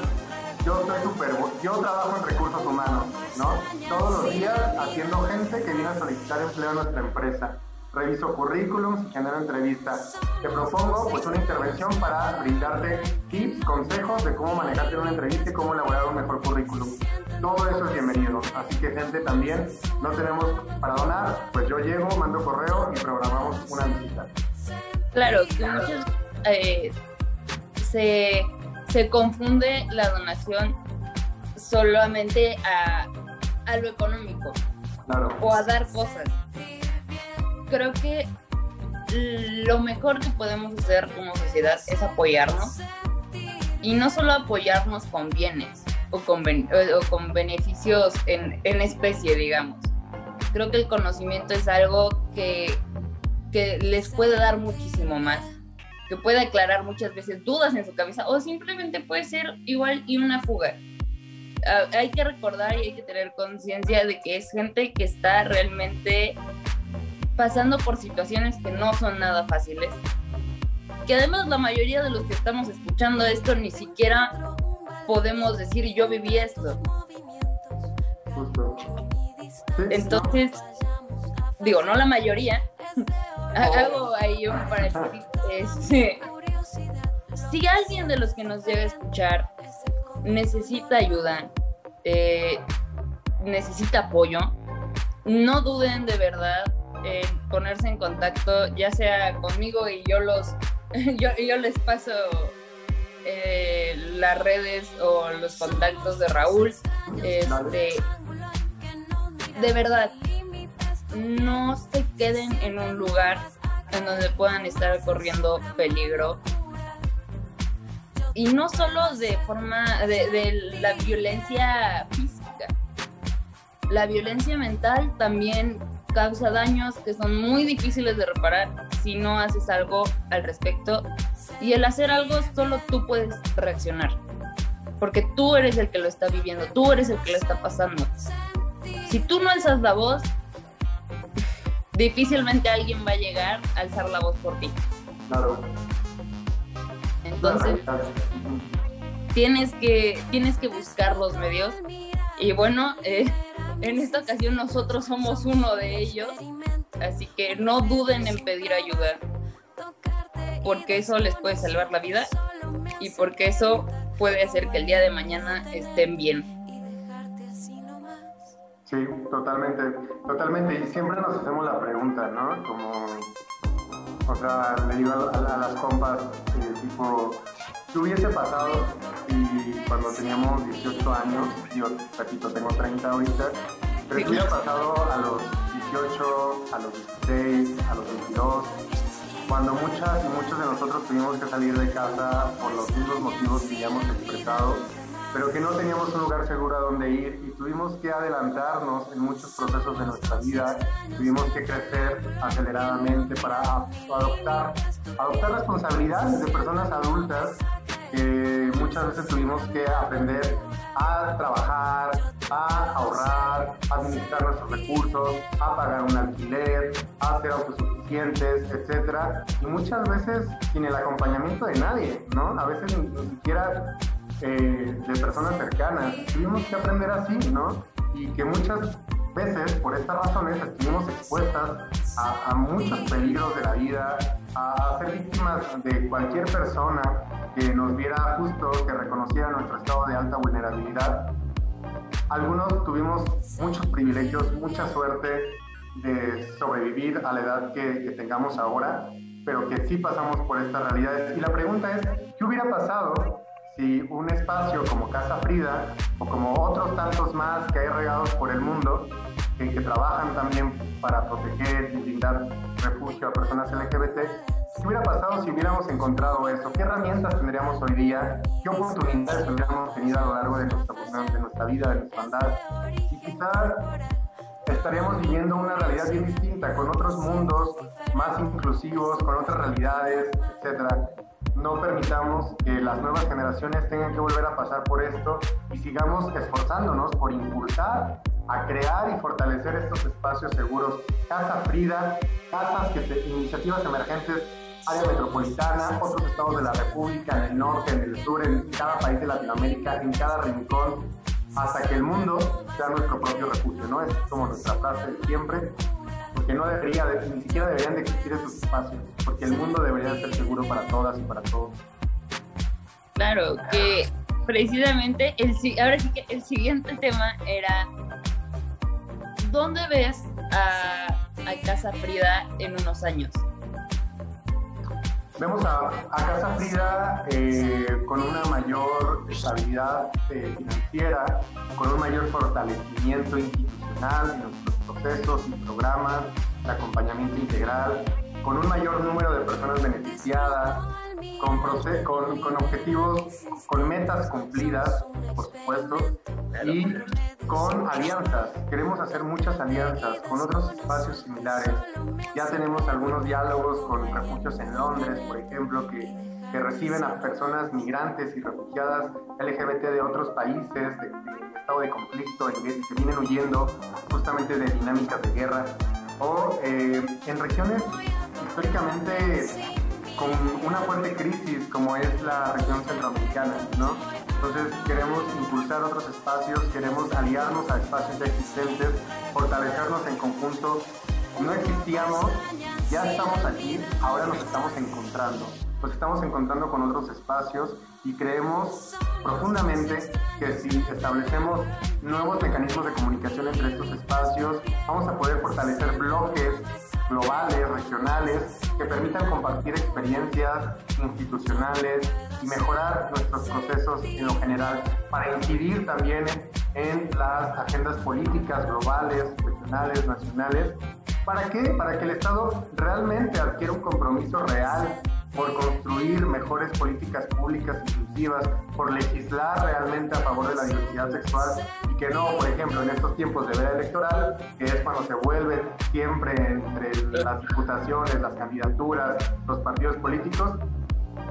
D: yo soy súper, yo trabajo en recursos humanos, ¿no? Todos los días haciendo gente que viene a solicitar empleo a nuestra empresa reviso currículums y genero entrevistas. Te propongo pues una intervención para brindarte tips, consejos de cómo manejarte en una entrevista y cómo elaborar un mejor currículum. Todo eso es bienvenido. Así que gente también, no tenemos para donar, pues yo llego, mando correo y programamos una visita.
C: Claro, que muchos eh, se, se confunde la donación solamente a, a lo económico
D: claro.
C: o a dar cosas. Creo que lo mejor que podemos hacer como sociedad es apoyarnos. Y no solo apoyarnos con bienes o con, o con beneficios en, en, especie, digamos, Creo que el conocimiento es algo que, que les puede dar muchísimo más, que puede aclarar muchas veces dudas en su cabeza o simplemente puede ser igual y una fuga. Ah, hay que recordar y hay que tener conciencia de que es gente que está realmente pasando por situaciones que no son nada fáciles. Que además la mayoría de los que estamos escuchando esto ni siquiera podemos decir yo viví esto. Entonces, digo, no la mayoría. Hago ahí un paréntesis. Este, si alguien de los que nos llega a escuchar necesita ayuda, eh, necesita apoyo, no duden de verdad en ponerse en contacto, ya sea conmigo y yo los yo, yo les paso eh, las redes o los contactos de Raúl. Este, de verdad, no se queden en un lugar en donde puedan estar corriendo peligro. Y no solo de forma de, la violencia física. La violencia mental también causa daños que son muy difíciles de reparar si no haces algo al respecto. Y el hacer algo solo tú puedes reaccionar. Porque tú eres el que lo está viviendo, tú eres el que lo está pasando. Si tú no alzas la voz, difícilmente alguien va a llegar a alzar la voz por ti.
D: Claro.
C: Entonces, tienes que, tienes que buscar los medios. Y bueno, eh, en esta ocasión nosotros somos uno de ellos. Así que no duden en pedir ayuda. Porque eso les puede salvar la vida. Y porque eso puede hacer que el día de mañana estén bien.
D: Sí, totalmente, totalmente. Y siempre nos hacemos la pregunta, ¿no? Como, o sea, le digo a, a- a las compas, eh, tipo, ¿qué hubiese pasado si cuando teníamos 18 años, yo, repito, tengo 30 ahorita, pero ¿qué hubiera pasado a los 18, a los 16, a los 22? Cuando muchas y muchos de nosotros tuvimos que salir de casa por los mismos motivos que ya hemos expresado, pero que no teníamos un lugar seguro a donde ir y tuvimos que adelantarnos en muchos procesos de nuestra vida, tuvimos que crecer aceleradamente para adoptar, adoptar responsabilidades de personas adultas que muchas veces tuvimos que aprender a trabajar, a ahorrar, a administrar nuestros recursos, a pagar un alquiler, a ser autosuficientes, etcétera, y muchas veces sin el acompañamiento de nadie, ¿no? A veces ni, ni siquiera eh, de personas cercanas. Tuvimos que aprender así, ¿no? Y que muchas veces, por estas razones, estuvimos expuestas a, muchos peligros de la vida, a, a ser víctimas de cualquier persona que nos viera justo, que reconociera nuestro estado de alta vulnerabilidad. Algunos tuvimos muchos privilegios, mucha suerte de sobrevivir a la edad que, que tengamos ahora, pero que sí pasamos por estas realidades. Y la pregunta es, ¿qué hubiera pasado si un espacio como Casa Frida o como otros tantos más que hay regados por el mundo, que, que trabajan también para proteger y brindar refugio a personas LGBT, ¿qué hubiera pasado si hubiéramos encontrado eso? ¿Qué herramientas tendríamos hoy día? ¿Qué oportunidades hubiéramos tenido a lo largo de nuestra, vida, de nuestra andar? Y quizás estaríamos viviendo una realidad bien distinta, con otros mundos más inclusivos, con otras realidades, etcétera. No permitamos que las nuevas generaciones tengan que volver a pasar por esto y sigamos esforzándonos por impulsar a crear y fortalecer estos espacios seguros. Casa Frida, casas que se- iniciativas emergentes, área metropolitana, otros estados de la República, en el norte, en el sur, en cada país de Latinoamérica, en cada rincón, hasta que el mundo sea nuestro propio refugio, ¿no? Es como nuestra frase siempre, porque no debería, de- ni siquiera deberían de existir esos espacios, porque el mundo debería ser seguro para todas y para todos.
C: Claro, que precisamente el, si- ahora sí que el siguiente tema era ¿dónde ves a, a Casa Frida en unos años?
D: Vemos a, a Casa Frida eh, con una mayor estabilidad eh, financiera, con un mayor fortalecimiento institucional procesos y programas de acompañamiento integral, con un mayor número de personas beneficiadas, con, con, con objetivos, con metas cumplidas, por supuesto, y con alianzas. Queremos hacer muchas alianzas con otros espacios similares. Ya tenemos algunos diálogos con refugios en Londres, por ejemplo, que, que reciben a personas migrantes y refugiadas LGBT de otros países, de, de estado de conflicto, en, que vienen huyendo justamente de dinámicas de guerra, o eh, en regiones históricamente con una fuerte crisis como es la región centroamericana, ¿no? Entonces queremos impulsar otros espacios, queremos aliarnos a espacios ya existentes, fortalecernos en conjunto. No existíamos, ya estamos aquí, ahora nos estamos encontrando. Nos estamos encontrando con otros espacios y creemos profundamente que si establecemos nuevos mecanismos de comunicación entre estos espacios, vamos a poder fortalecer bloques globales, regionales, que permitan compartir experiencias institucionales y mejorar nuestros procesos en lo general para incidir también en las agendas políticas globales, regionales, nacionales. ¿Para qué? Para que el Estado realmente adquiera un compromiso real por construir mejores políticas públicas inclusivas, por legislar realmente a favor de la diversidad sexual y que no, por ejemplo, en estos tiempos de veda electoral, que es cuando se vuelve siempre entre las diputaciones, las candidaturas, los partidos políticos,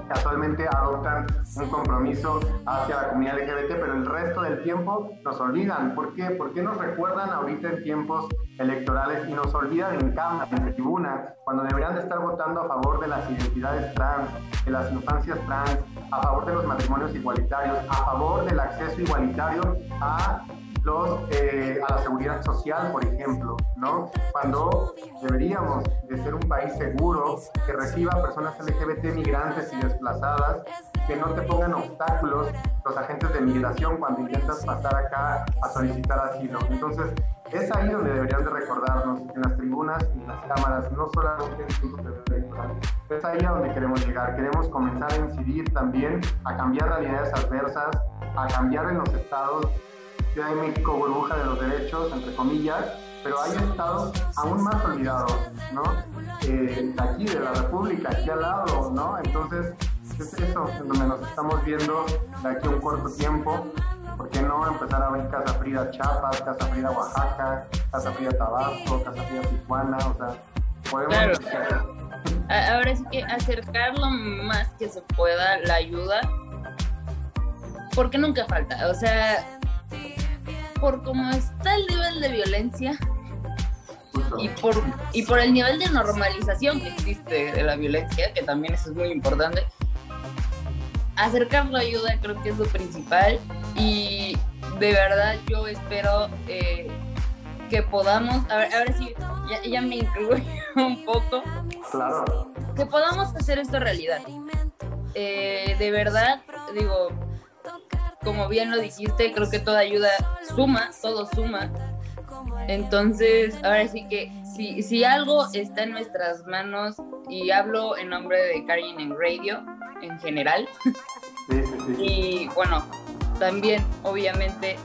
D: casualmente adoptan un compromiso hacia la comunidad LGBT, pero el resto del tiempo nos olvidan. ¿Por qué? ¿Por qué nos recuerdan ahorita en tiempos electorales y nos olvidan en cámara, en tribuna, cuando deberían de estar votando a favor de las identidades trans, de las infancias trans, a favor de los matrimonios igualitarios, a favor del acceso igualitario a los, eh, a la seguridad social, por ejemplo, ¿no? Cuando deberíamos de ser un país seguro que reciba personas LGBT migrantes y desplazadas, que no te pongan obstáculos los agentes de migración cuando intentas pasar acá a solicitar asilo. Entonces, es ahí donde deberían de recordarnos, en las tribunas y en las cámaras, no solamente en de electoral. Es ahí a donde queremos llegar. Queremos comenzar a incidir también, a cambiar realidades adversas, a cambiar en los estados Ciudad de México burbuja de los derechos, entre comillas, pero hay estados aún más olvidados, ¿no? Eh, aquí, de la República, aquí al lado, ¿no? Entonces, es eso, en donde nos estamos viendo de aquí a un corto tiempo. ¿Por qué no empezar a ver Casa Frida Chiapas, Casa Frida Oaxaca, Casa Frida Tabasco, Casa Frida Tijuana? O sea, podemos...
C: Claro. Ahora sí que acercar lo más que se pueda la ayuda, porque nunca falta. O sea, por cómo está el nivel de violencia y por, y por el nivel de normalización que existe de la violencia, que también eso es muy importante, acercar la ayuda creo que es lo principal y de verdad yo espero eh, que podamos, a ver, ahora sí, ya, ya me incluyo un poco,
D: Claro.
C: que podamos hacer esto realidad. Eh, de verdad, digo, como bien lo dijiste, creo que toda ayuda suma, todo suma. Entonces, ahora sí que si, si algo está en nuestras manos, y hablo en nombre de Karin en Radio en general,
D: Sí, sí, sí.
C: y bueno, también obviamente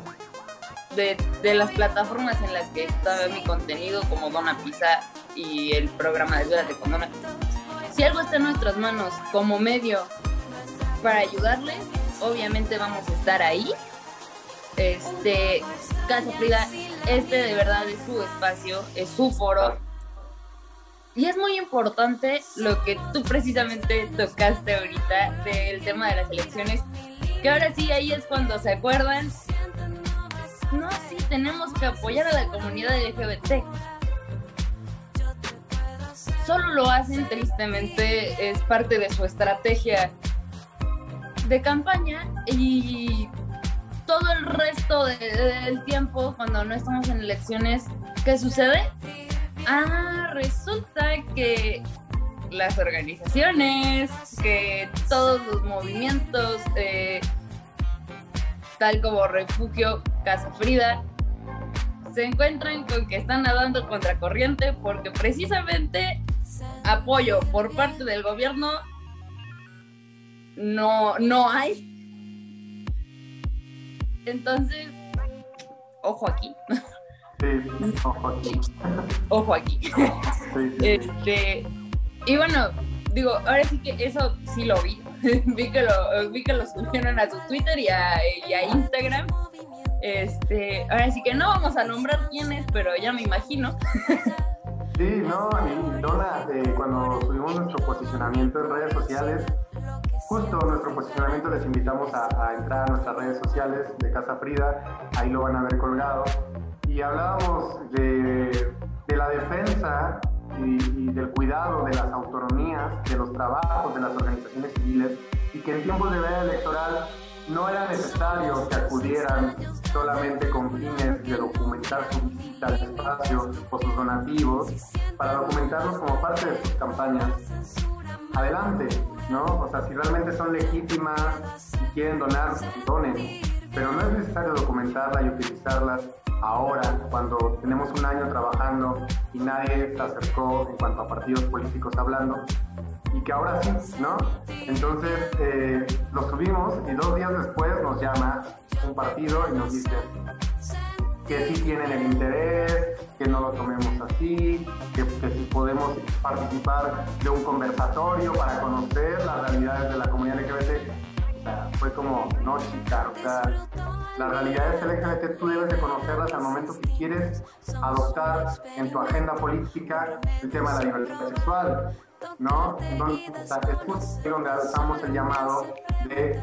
C: de, de las plataformas en las que está mi contenido, como Dona Pizza y el programa de Ayúdate con Dona, si algo está en nuestras manos como medio para ayudarles, obviamente vamos a estar ahí. Este, Casa Frida, este de verdad es su espacio, es su foro. Y es muy importante lo que tú precisamente tocaste ahorita del tema de las elecciones, que ahora sí ahí es cuando se acuerdan. No, sí, tenemos que apoyar a la comunidad LGBT. Solo lo hacen tristemente, es parte de su estrategia de campaña y todo el resto de- del tiempo cuando no estamos en elecciones, ¿qué sucede? Ah, resulta que las organizaciones, que todos los movimientos, eh, tal como Refugio Casa Frida, se encuentran con que están nadando contra corriente porque precisamente apoyo por parte del gobierno no, no hay. Entonces, ojo aquí,
D: Sí, ojo aquí.
C: ojo aquí.
D: Sí, sí, sí.
C: Este, y bueno, digo, ahora sí que eso sí lo vi. vi, que lo, vi que lo subieron a su Twitter y a, y a Instagram. Este, ahora sí que no vamos a nombrar quién es, pero ya me imagino.
D: Sí, no, y eh, cuando subimos nuestro posicionamiento en redes sociales, justo nuestro posicionamiento les invitamos a, entrar a nuestras redes sociales de Casa Frida, ahí lo van a ver colgado. Y hablábamos de, de la defensa y, y, del cuidado de las autonomías, de los trabajos de las organizaciones civiles, y que en tiempos de veda electoral no era necesario que acudieran solamente con fines de documentar su visita al espacio o sus donativos, para documentarlos como parte de sus campañas. Adelante, ¿no? O sea, si realmente son legítimas y quieren donar, donen. Pero no es necesario documentarlas y utilizarlas ahora, cuando tenemos un año trabajando y nadie se acercó en cuanto a partidos políticos hablando, y que ahora sí, ¿no? Entonces eh, lo subimos y dos días después nos llama un partido y nos dice que sí tienen el interés, que no lo tomemos así, que, que si podemos participar de un conversatorio para conocer las realidades de la comunidad LGBT. O sea, fue como, no chica, o sea, las realidades LGBT tú debes de conocerlas al momento que quieres adoptar en tu agenda política el tema de la libertad sexual, ¿no? Donde, es donde alzamos el llamado de,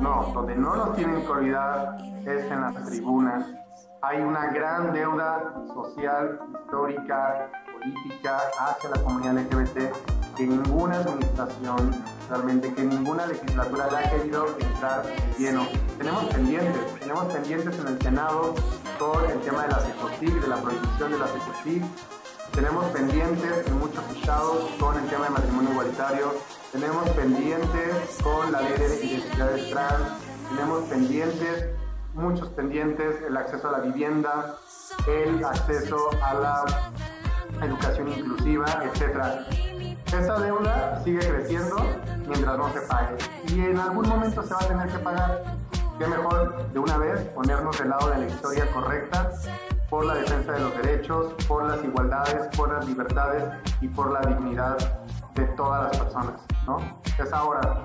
D: no, donde no nos tienen que olvidar es en las tribunas. Hay una gran deuda social, histórica, política hacia la comunidad LGBT que ninguna administración, realmente que ninguna legislatura le ha querido entrar en lleno. Tenemos pendientes, tenemos pendientes en el Senado con el tema de la ECOSIG, de la prohibición de la ECOSIG, tenemos pendientes en muchos estados con el tema de matrimonio igualitario, tenemos pendientes con la ley de identidades trans, tenemos pendientes, muchos pendientes, el acceso a la vivienda, el acceso a la educación inclusiva, etc. Esa deuda sigue creciendo mientras no se pague y en algún momento se va a tener que pagar. Qué mejor de una vez ponernos del lado de la historia correcta por la defensa de los derechos, por las igualdades, por las libertades y por la dignidad de todas las personas, ¿no? Es ahora,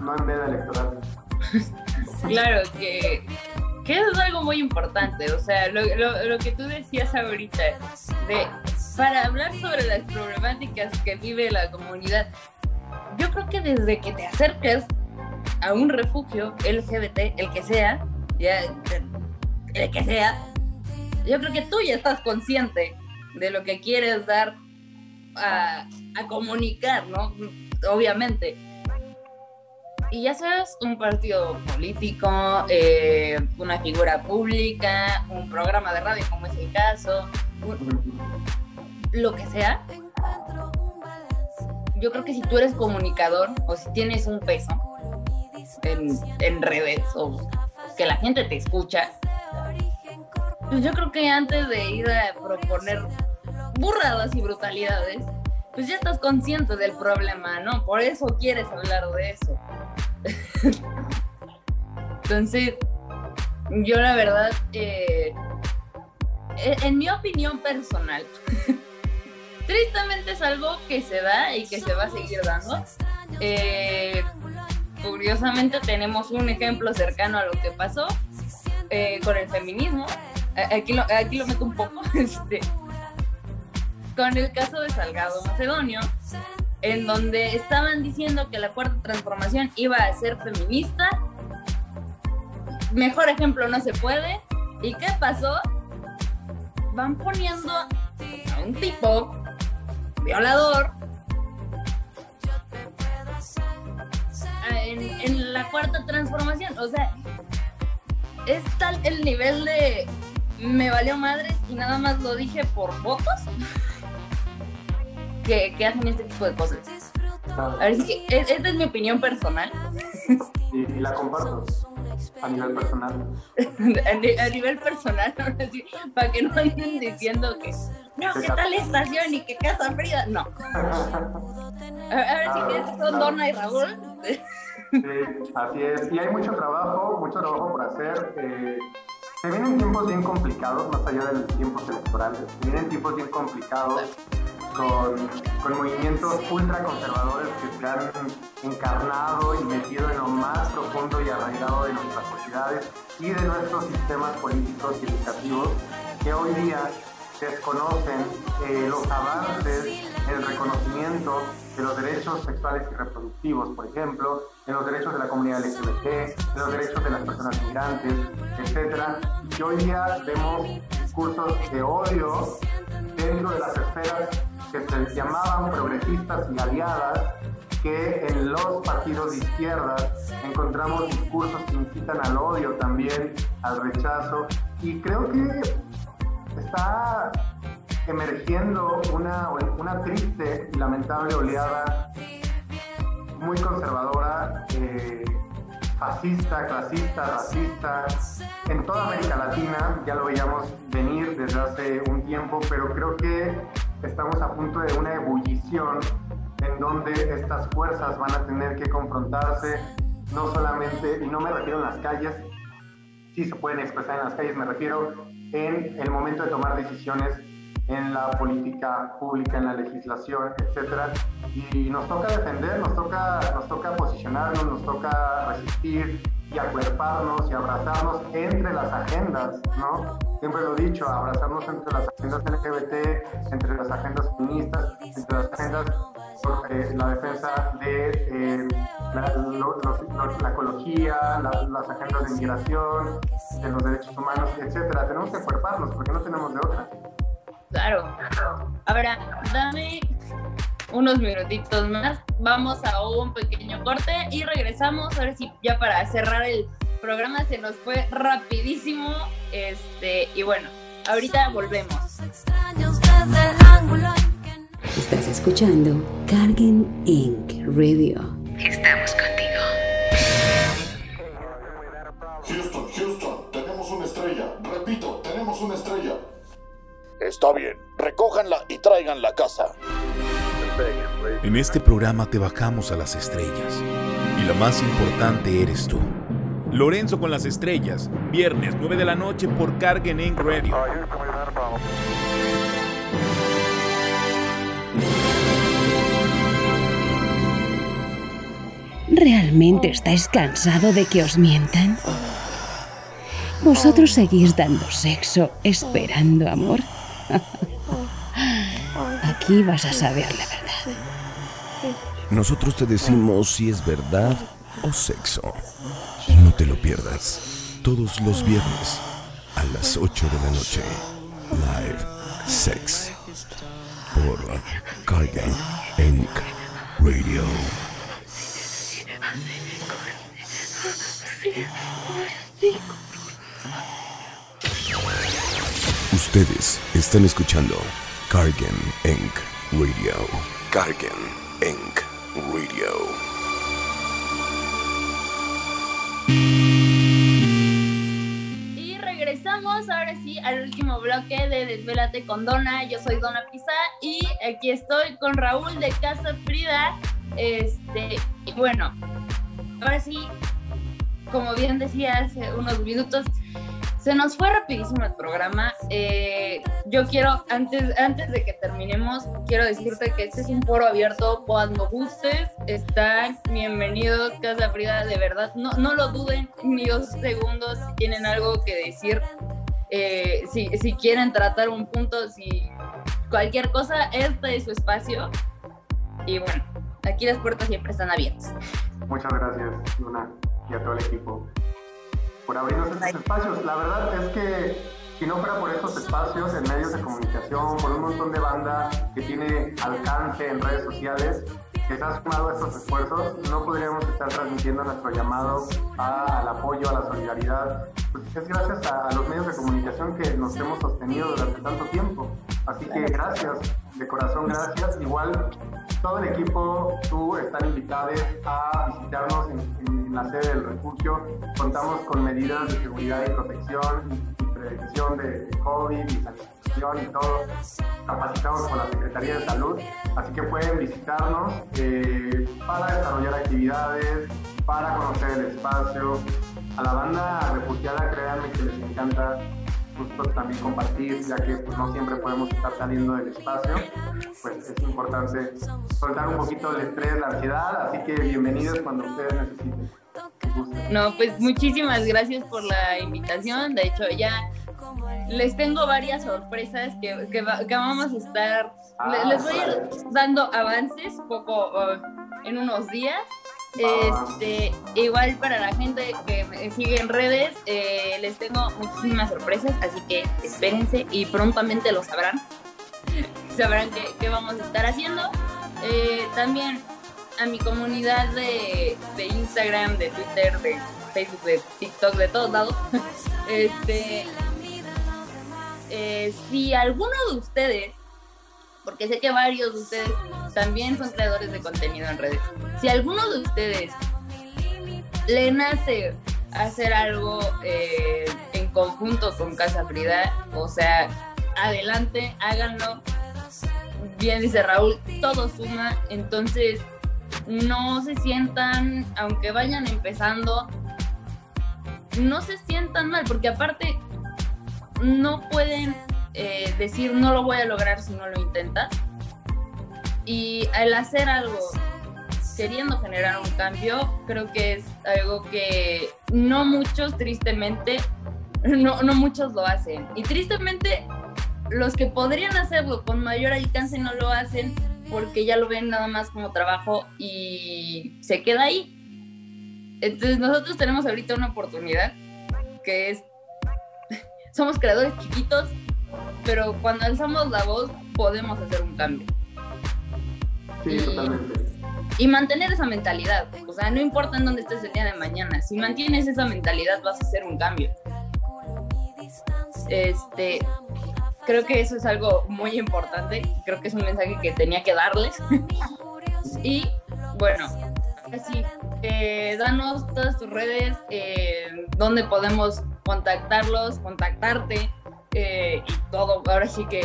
D: no en veda electoral.
C: claro, que, que eso es algo muy importante, o sea, lo, lo, lo que tú decías ahorita, de, para hablar sobre las problemáticas que vive la comunidad, yo creo que desde que te acercas a un refugio LGBT, el que sea, ya, el que sea, yo creo que tú ya estás consciente de lo que quieres dar a, a comunicar, ¿no? Obviamente. Y ya seas un partido político, eh, una figura pública, un programa de radio como es el caso, lo que sea, yo creo que si tú eres comunicador o si tienes un peso en, en redes o que la gente te escucha, pues yo creo que antes de ir a proponer burradas y brutalidades, pues ya estás consciente del problema, ¿no? Por eso quieres hablar de eso. Entonces, yo la verdad, eh, en mi opinión personal, tristemente es algo que se da y que se va a seguir dando. Eh, curiosamente tenemos un ejemplo cercano a lo que pasó eh, con el feminismo. Aquí lo, aquí lo meto un poco. Este, con el caso de Salgado Macedonio, en donde estaban diciendo que la cuarta transformación iba a ser feminista. Mejor ejemplo no se puede. ¿Y qué pasó? Van poniendo a un tipo violador en, en la cuarta transformación. O sea, es tal el nivel de me valió madres y nada más lo dije por votos que, que hacen este tipo de cosas. A ver, si esta es mi opinión personal.
D: Y, y la comparto a nivel personal.
C: a, nivel personal, para que no anden diciendo que no, que tal estación y que Casa Frida. No. A, ver si que son Donna y Raúl.
D: Sí, así es. Y hay mucho trabajo, mucho trabajo por hacer. Eh, se vienen tiempos bien complicados, más allá de los tiempos electorales. Se vienen tiempos bien complicados con, movimientos ultraconservadores que se han encarnado y metido en lo más profundo y arraigado de nuestras sociedades. y de nuestros sistemas políticos y educativos que hoy día desconocen eh, los avances el reconocimiento de los derechos sexuales y reproductivos, por ejemplo, en los derechos de la comunidad LGBT, en los derechos de las personas migrantes, etcétera, y hoy día vemos discursos de odio dentro de las esferas que se llamaban progresistas y aliadas, que en los partidos de izquierda encontramos discursos que incitan al odio también, al rechazo, y creo que está emergiendo una, una triste y lamentable oleada muy conservadora, eh, fascista, clasista, racista, en toda América Latina, ya lo veíamos venir desde hace un tiempo, pero creo que estamos a punto de una ebullición en donde estas fuerzas van a tener que confrontarse, no solamente, y no me refiero en las calles, sí se pueden expresar en las calles, me refiero en el momento de tomar decisiones en la política pública, en la legislación, etcétera. Y nos toca defender, nos toca, nos toca posicionarnos, nos toca resistir y acuerparnos y abrazarnos entre las agendas, ¿no? Siempre lo he dicho, abrazarnos entre las agendas LGBT, entre las agendas feministas, entre las agendas por la defensa de eh, la, ecología, las agendas de inmigración, de los derechos humanos, etcétera. Tenemos que acuerparnos porque no tenemos de otra.
C: Claro. Ahora, dame unos minutitos más. Vamos a un pequeño corte y regresamos. Ahora sí, ya para cerrar el programa se nos fue rapidísimo. Este, y bueno, ahorita volvemos.
A: Estás escuchando Cargen Inc. Radio.
B: Estamos contigo.
J: Houston, Houston, tenemos una estrella. Repito, tenemos una estrella.
E: Está bien, recójanla y traigan la casa.
K: En este programa te bajamos a las estrellas. Y la más importante eres tú. Lorenzo con las estrellas, viernes 9 de la noche por Cargen Inc. Radio.
A: ¿Realmente estáis cansado de que os mientan? ¿Vosotros seguís dando sexo esperando amor? Aquí vas a saber la verdad.
G: Nosotros te decimos si es verdad o sexo. No te lo pierdas. Todos los viernes a las 8 de la noche. Live Sex. Por Cargan Inc. Radio. Ustedes están escuchando Cargan Inc. Radio. Cargan Inc. Radio.
C: Y regresamos ahora sí al último bloque de Desvelate con Dona. Yo soy Dona Pisa y aquí estoy con Raúl de Casa Frida. Este, y bueno, ahora sí, como bien decía hace unos minutos, se nos fue rapidísimo el programa. Eh, yo quiero, antes, antes de que terminemos, quiero decirte que este es un foro abierto. Cuando gustes, están bienvenidos, Casa Frida, de verdad. No, no lo duden ni dos segundos si tienen algo que decir. Eh, si, si quieren tratar un punto, si cualquier cosa, este es su espacio. Y bueno, aquí las puertas siempre están abiertas.
D: Muchas gracias, Luna, y a todo el equipo por abrirnos estos espacios. La verdad es que si no fuera por estos espacios en medios de comunicación, por un montón de banda que tiene alcance en redes sociales, que se ha sumado a estos esfuerzos, no podríamos estar transmitiendo nuestro llamado al apoyo, a la solidaridad. Pues es gracias a, a, los medios de comunicación que nos hemos sostenido durante tanto tiempo. Así que gracias, de corazón gracias. Igual todo el equipo, tú están invitados a visitarnos en, la sede del refugio. Contamos con medidas de seguridad y protección y, prevención de, de, COVID y sanitización y todo. Capacitados por la Secretaría de Salud. Así que pueden visitarnos eh, para desarrollar actividades, para conocer el espacio. A la banda refugiada, créanme que les encanta justo también compartir, ya que pues, no siempre podemos estar saliendo del espacio, pues es importante soltar un poquito el estrés, la ansiedad, así que bienvenidos cuando ustedes necesiten.
C: No, pues muchísimas gracias por la invitación. De hecho, ya les tengo varias sorpresas que, que, vamos a estar. les voy dando avances poco en unos días. Este, igual para la gente que me sigue en redes, eh, les tengo muchísimas sorpresas, así que espérense y prontamente lo sabrán. sabrán qué, vamos a estar haciendo. Eh, también a mi comunidad de, Instagram, de Twitter, de Facebook, de TikTok, de todos lados. este, eh, si alguno de ustedes, porque sé que varios de ustedes también son creadores de contenido en redes, si alguno de ustedes le nace hacer algo eh, en conjunto con Casa Frida, o sea, adelante, háganlo. Bien dice Raúl, todo suma, entonces no se sientan, aunque vayan empezando, no se sientan mal, porque aparte no pueden eh, decir no lo voy a lograr si no lo intentas. Y al hacer algo queriendo generar un cambio, creo que es algo que no muchos, tristemente, no, no muchos lo hacen. Y tristemente, los que podrían hacerlo con mayor alcance no lo hacen porque ya lo ven nada más como trabajo y se queda ahí. Entonces nosotros tenemos ahorita una oportunidad que es, somos creadores chiquitos, pero cuando alzamos la voz podemos hacer un cambio.
D: Sí, y, totalmente.
C: Y mantener esa mentalidad, o sea, no importa en dónde estés el día de mañana, si mantienes esa mentalidad vas a hacer un cambio. Este, creo que eso es algo muy importante, creo que es un mensaje que tenía que darles. y bueno, así, eh, danos todas tus redes, eh, donde podemos contactarlos, contactarte eh, y todo. Ahora sí que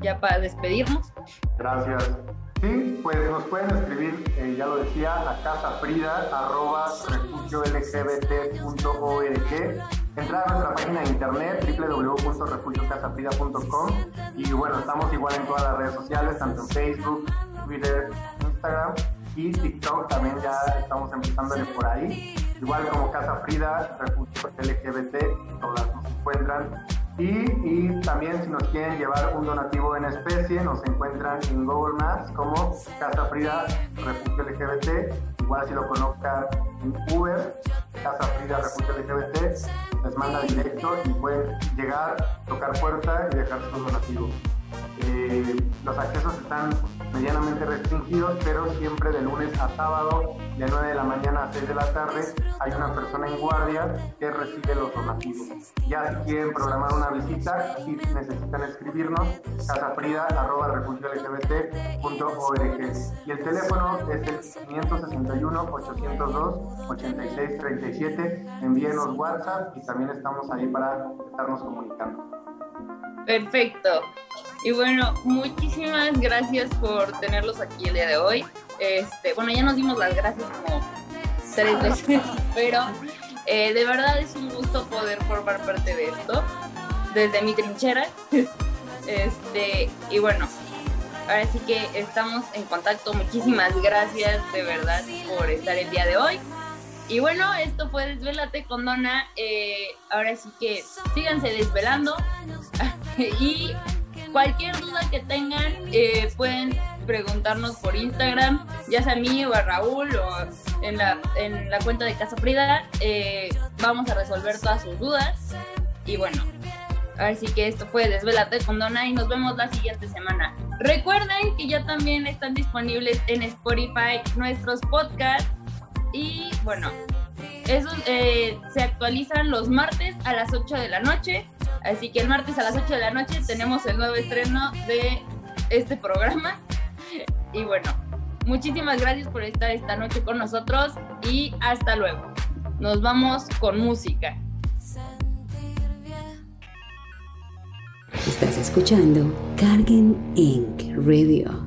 C: ya para despedirnos.
D: Gracias. Sí, pues nos pueden escribir, eh, ya lo decía, a casafrida, arroba refugiolgbt.org, entrar a nuestra página de internet www.refugiocasafrida.com y bueno, estamos igual en todas las redes sociales, tanto en Facebook, Twitter, Instagram y TikTok también ya estamos empezándole por ahí. Igual como Casa Frida, Refugio LGBT, todas nos encuentran y, también si nos quieren llevar un donativo en especie, nos encuentran en Google Maps como Casa Frida Refugio LGBT. Igual si lo conozcan en Uber, Casa Frida Refugio LGBT, les manda directo y pueden llegar, tocar puerta y dejar su donativo. Eh, los accesos están medianamente restringidos, pero siempre de lunes a sábado, de 9 de la mañana a 6 de la tarde, hay una persona en guardia que recibe los donativos. Ya si quieren programar una visita, si necesitan escribirnos, casafrida.org y el teléfono es el 561-802-8637. Envíenos WhatsApp y también estamos ahí para estarnos comunicando.
C: Perfecto. Y bueno, muchísimas gracias por tenerlos aquí el día de hoy. Este, bueno, ya nos dimos las gracias como tres veces, pero eh, de verdad es un gusto poder formar parte de esto desde mi trinchera. Este, y bueno, ahora sí que estamos en contacto. Muchísimas gracias de verdad por estar el día de hoy. Y bueno, esto fue Desvelate con Dona. Eh, ahora sí que síganse desvelando. y cualquier duda que tengan, eh, pueden preguntarnos por Instagram, ya sea a mí o a Raúl o en la, en la cuenta de Casa Frida. Eh, vamos a resolver todas sus dudas. Y bueno, así que esto fue Desvelate con Dona y nos vemos la siguiente semana. Recuerden que ya también están disponibles en Spotify nuestros podcasts y bueno, esos eh, se actualizan los martes a las 8 de la noche. Así que el martes a las 8 de la noche tenemos el nuevo estreno de este programa. Y bueno, muchísimas gracias por estar esta noche con nosotros y hasta luego. Nos vamos con música.
A: Estás escuchando Cargen Inc. Radio.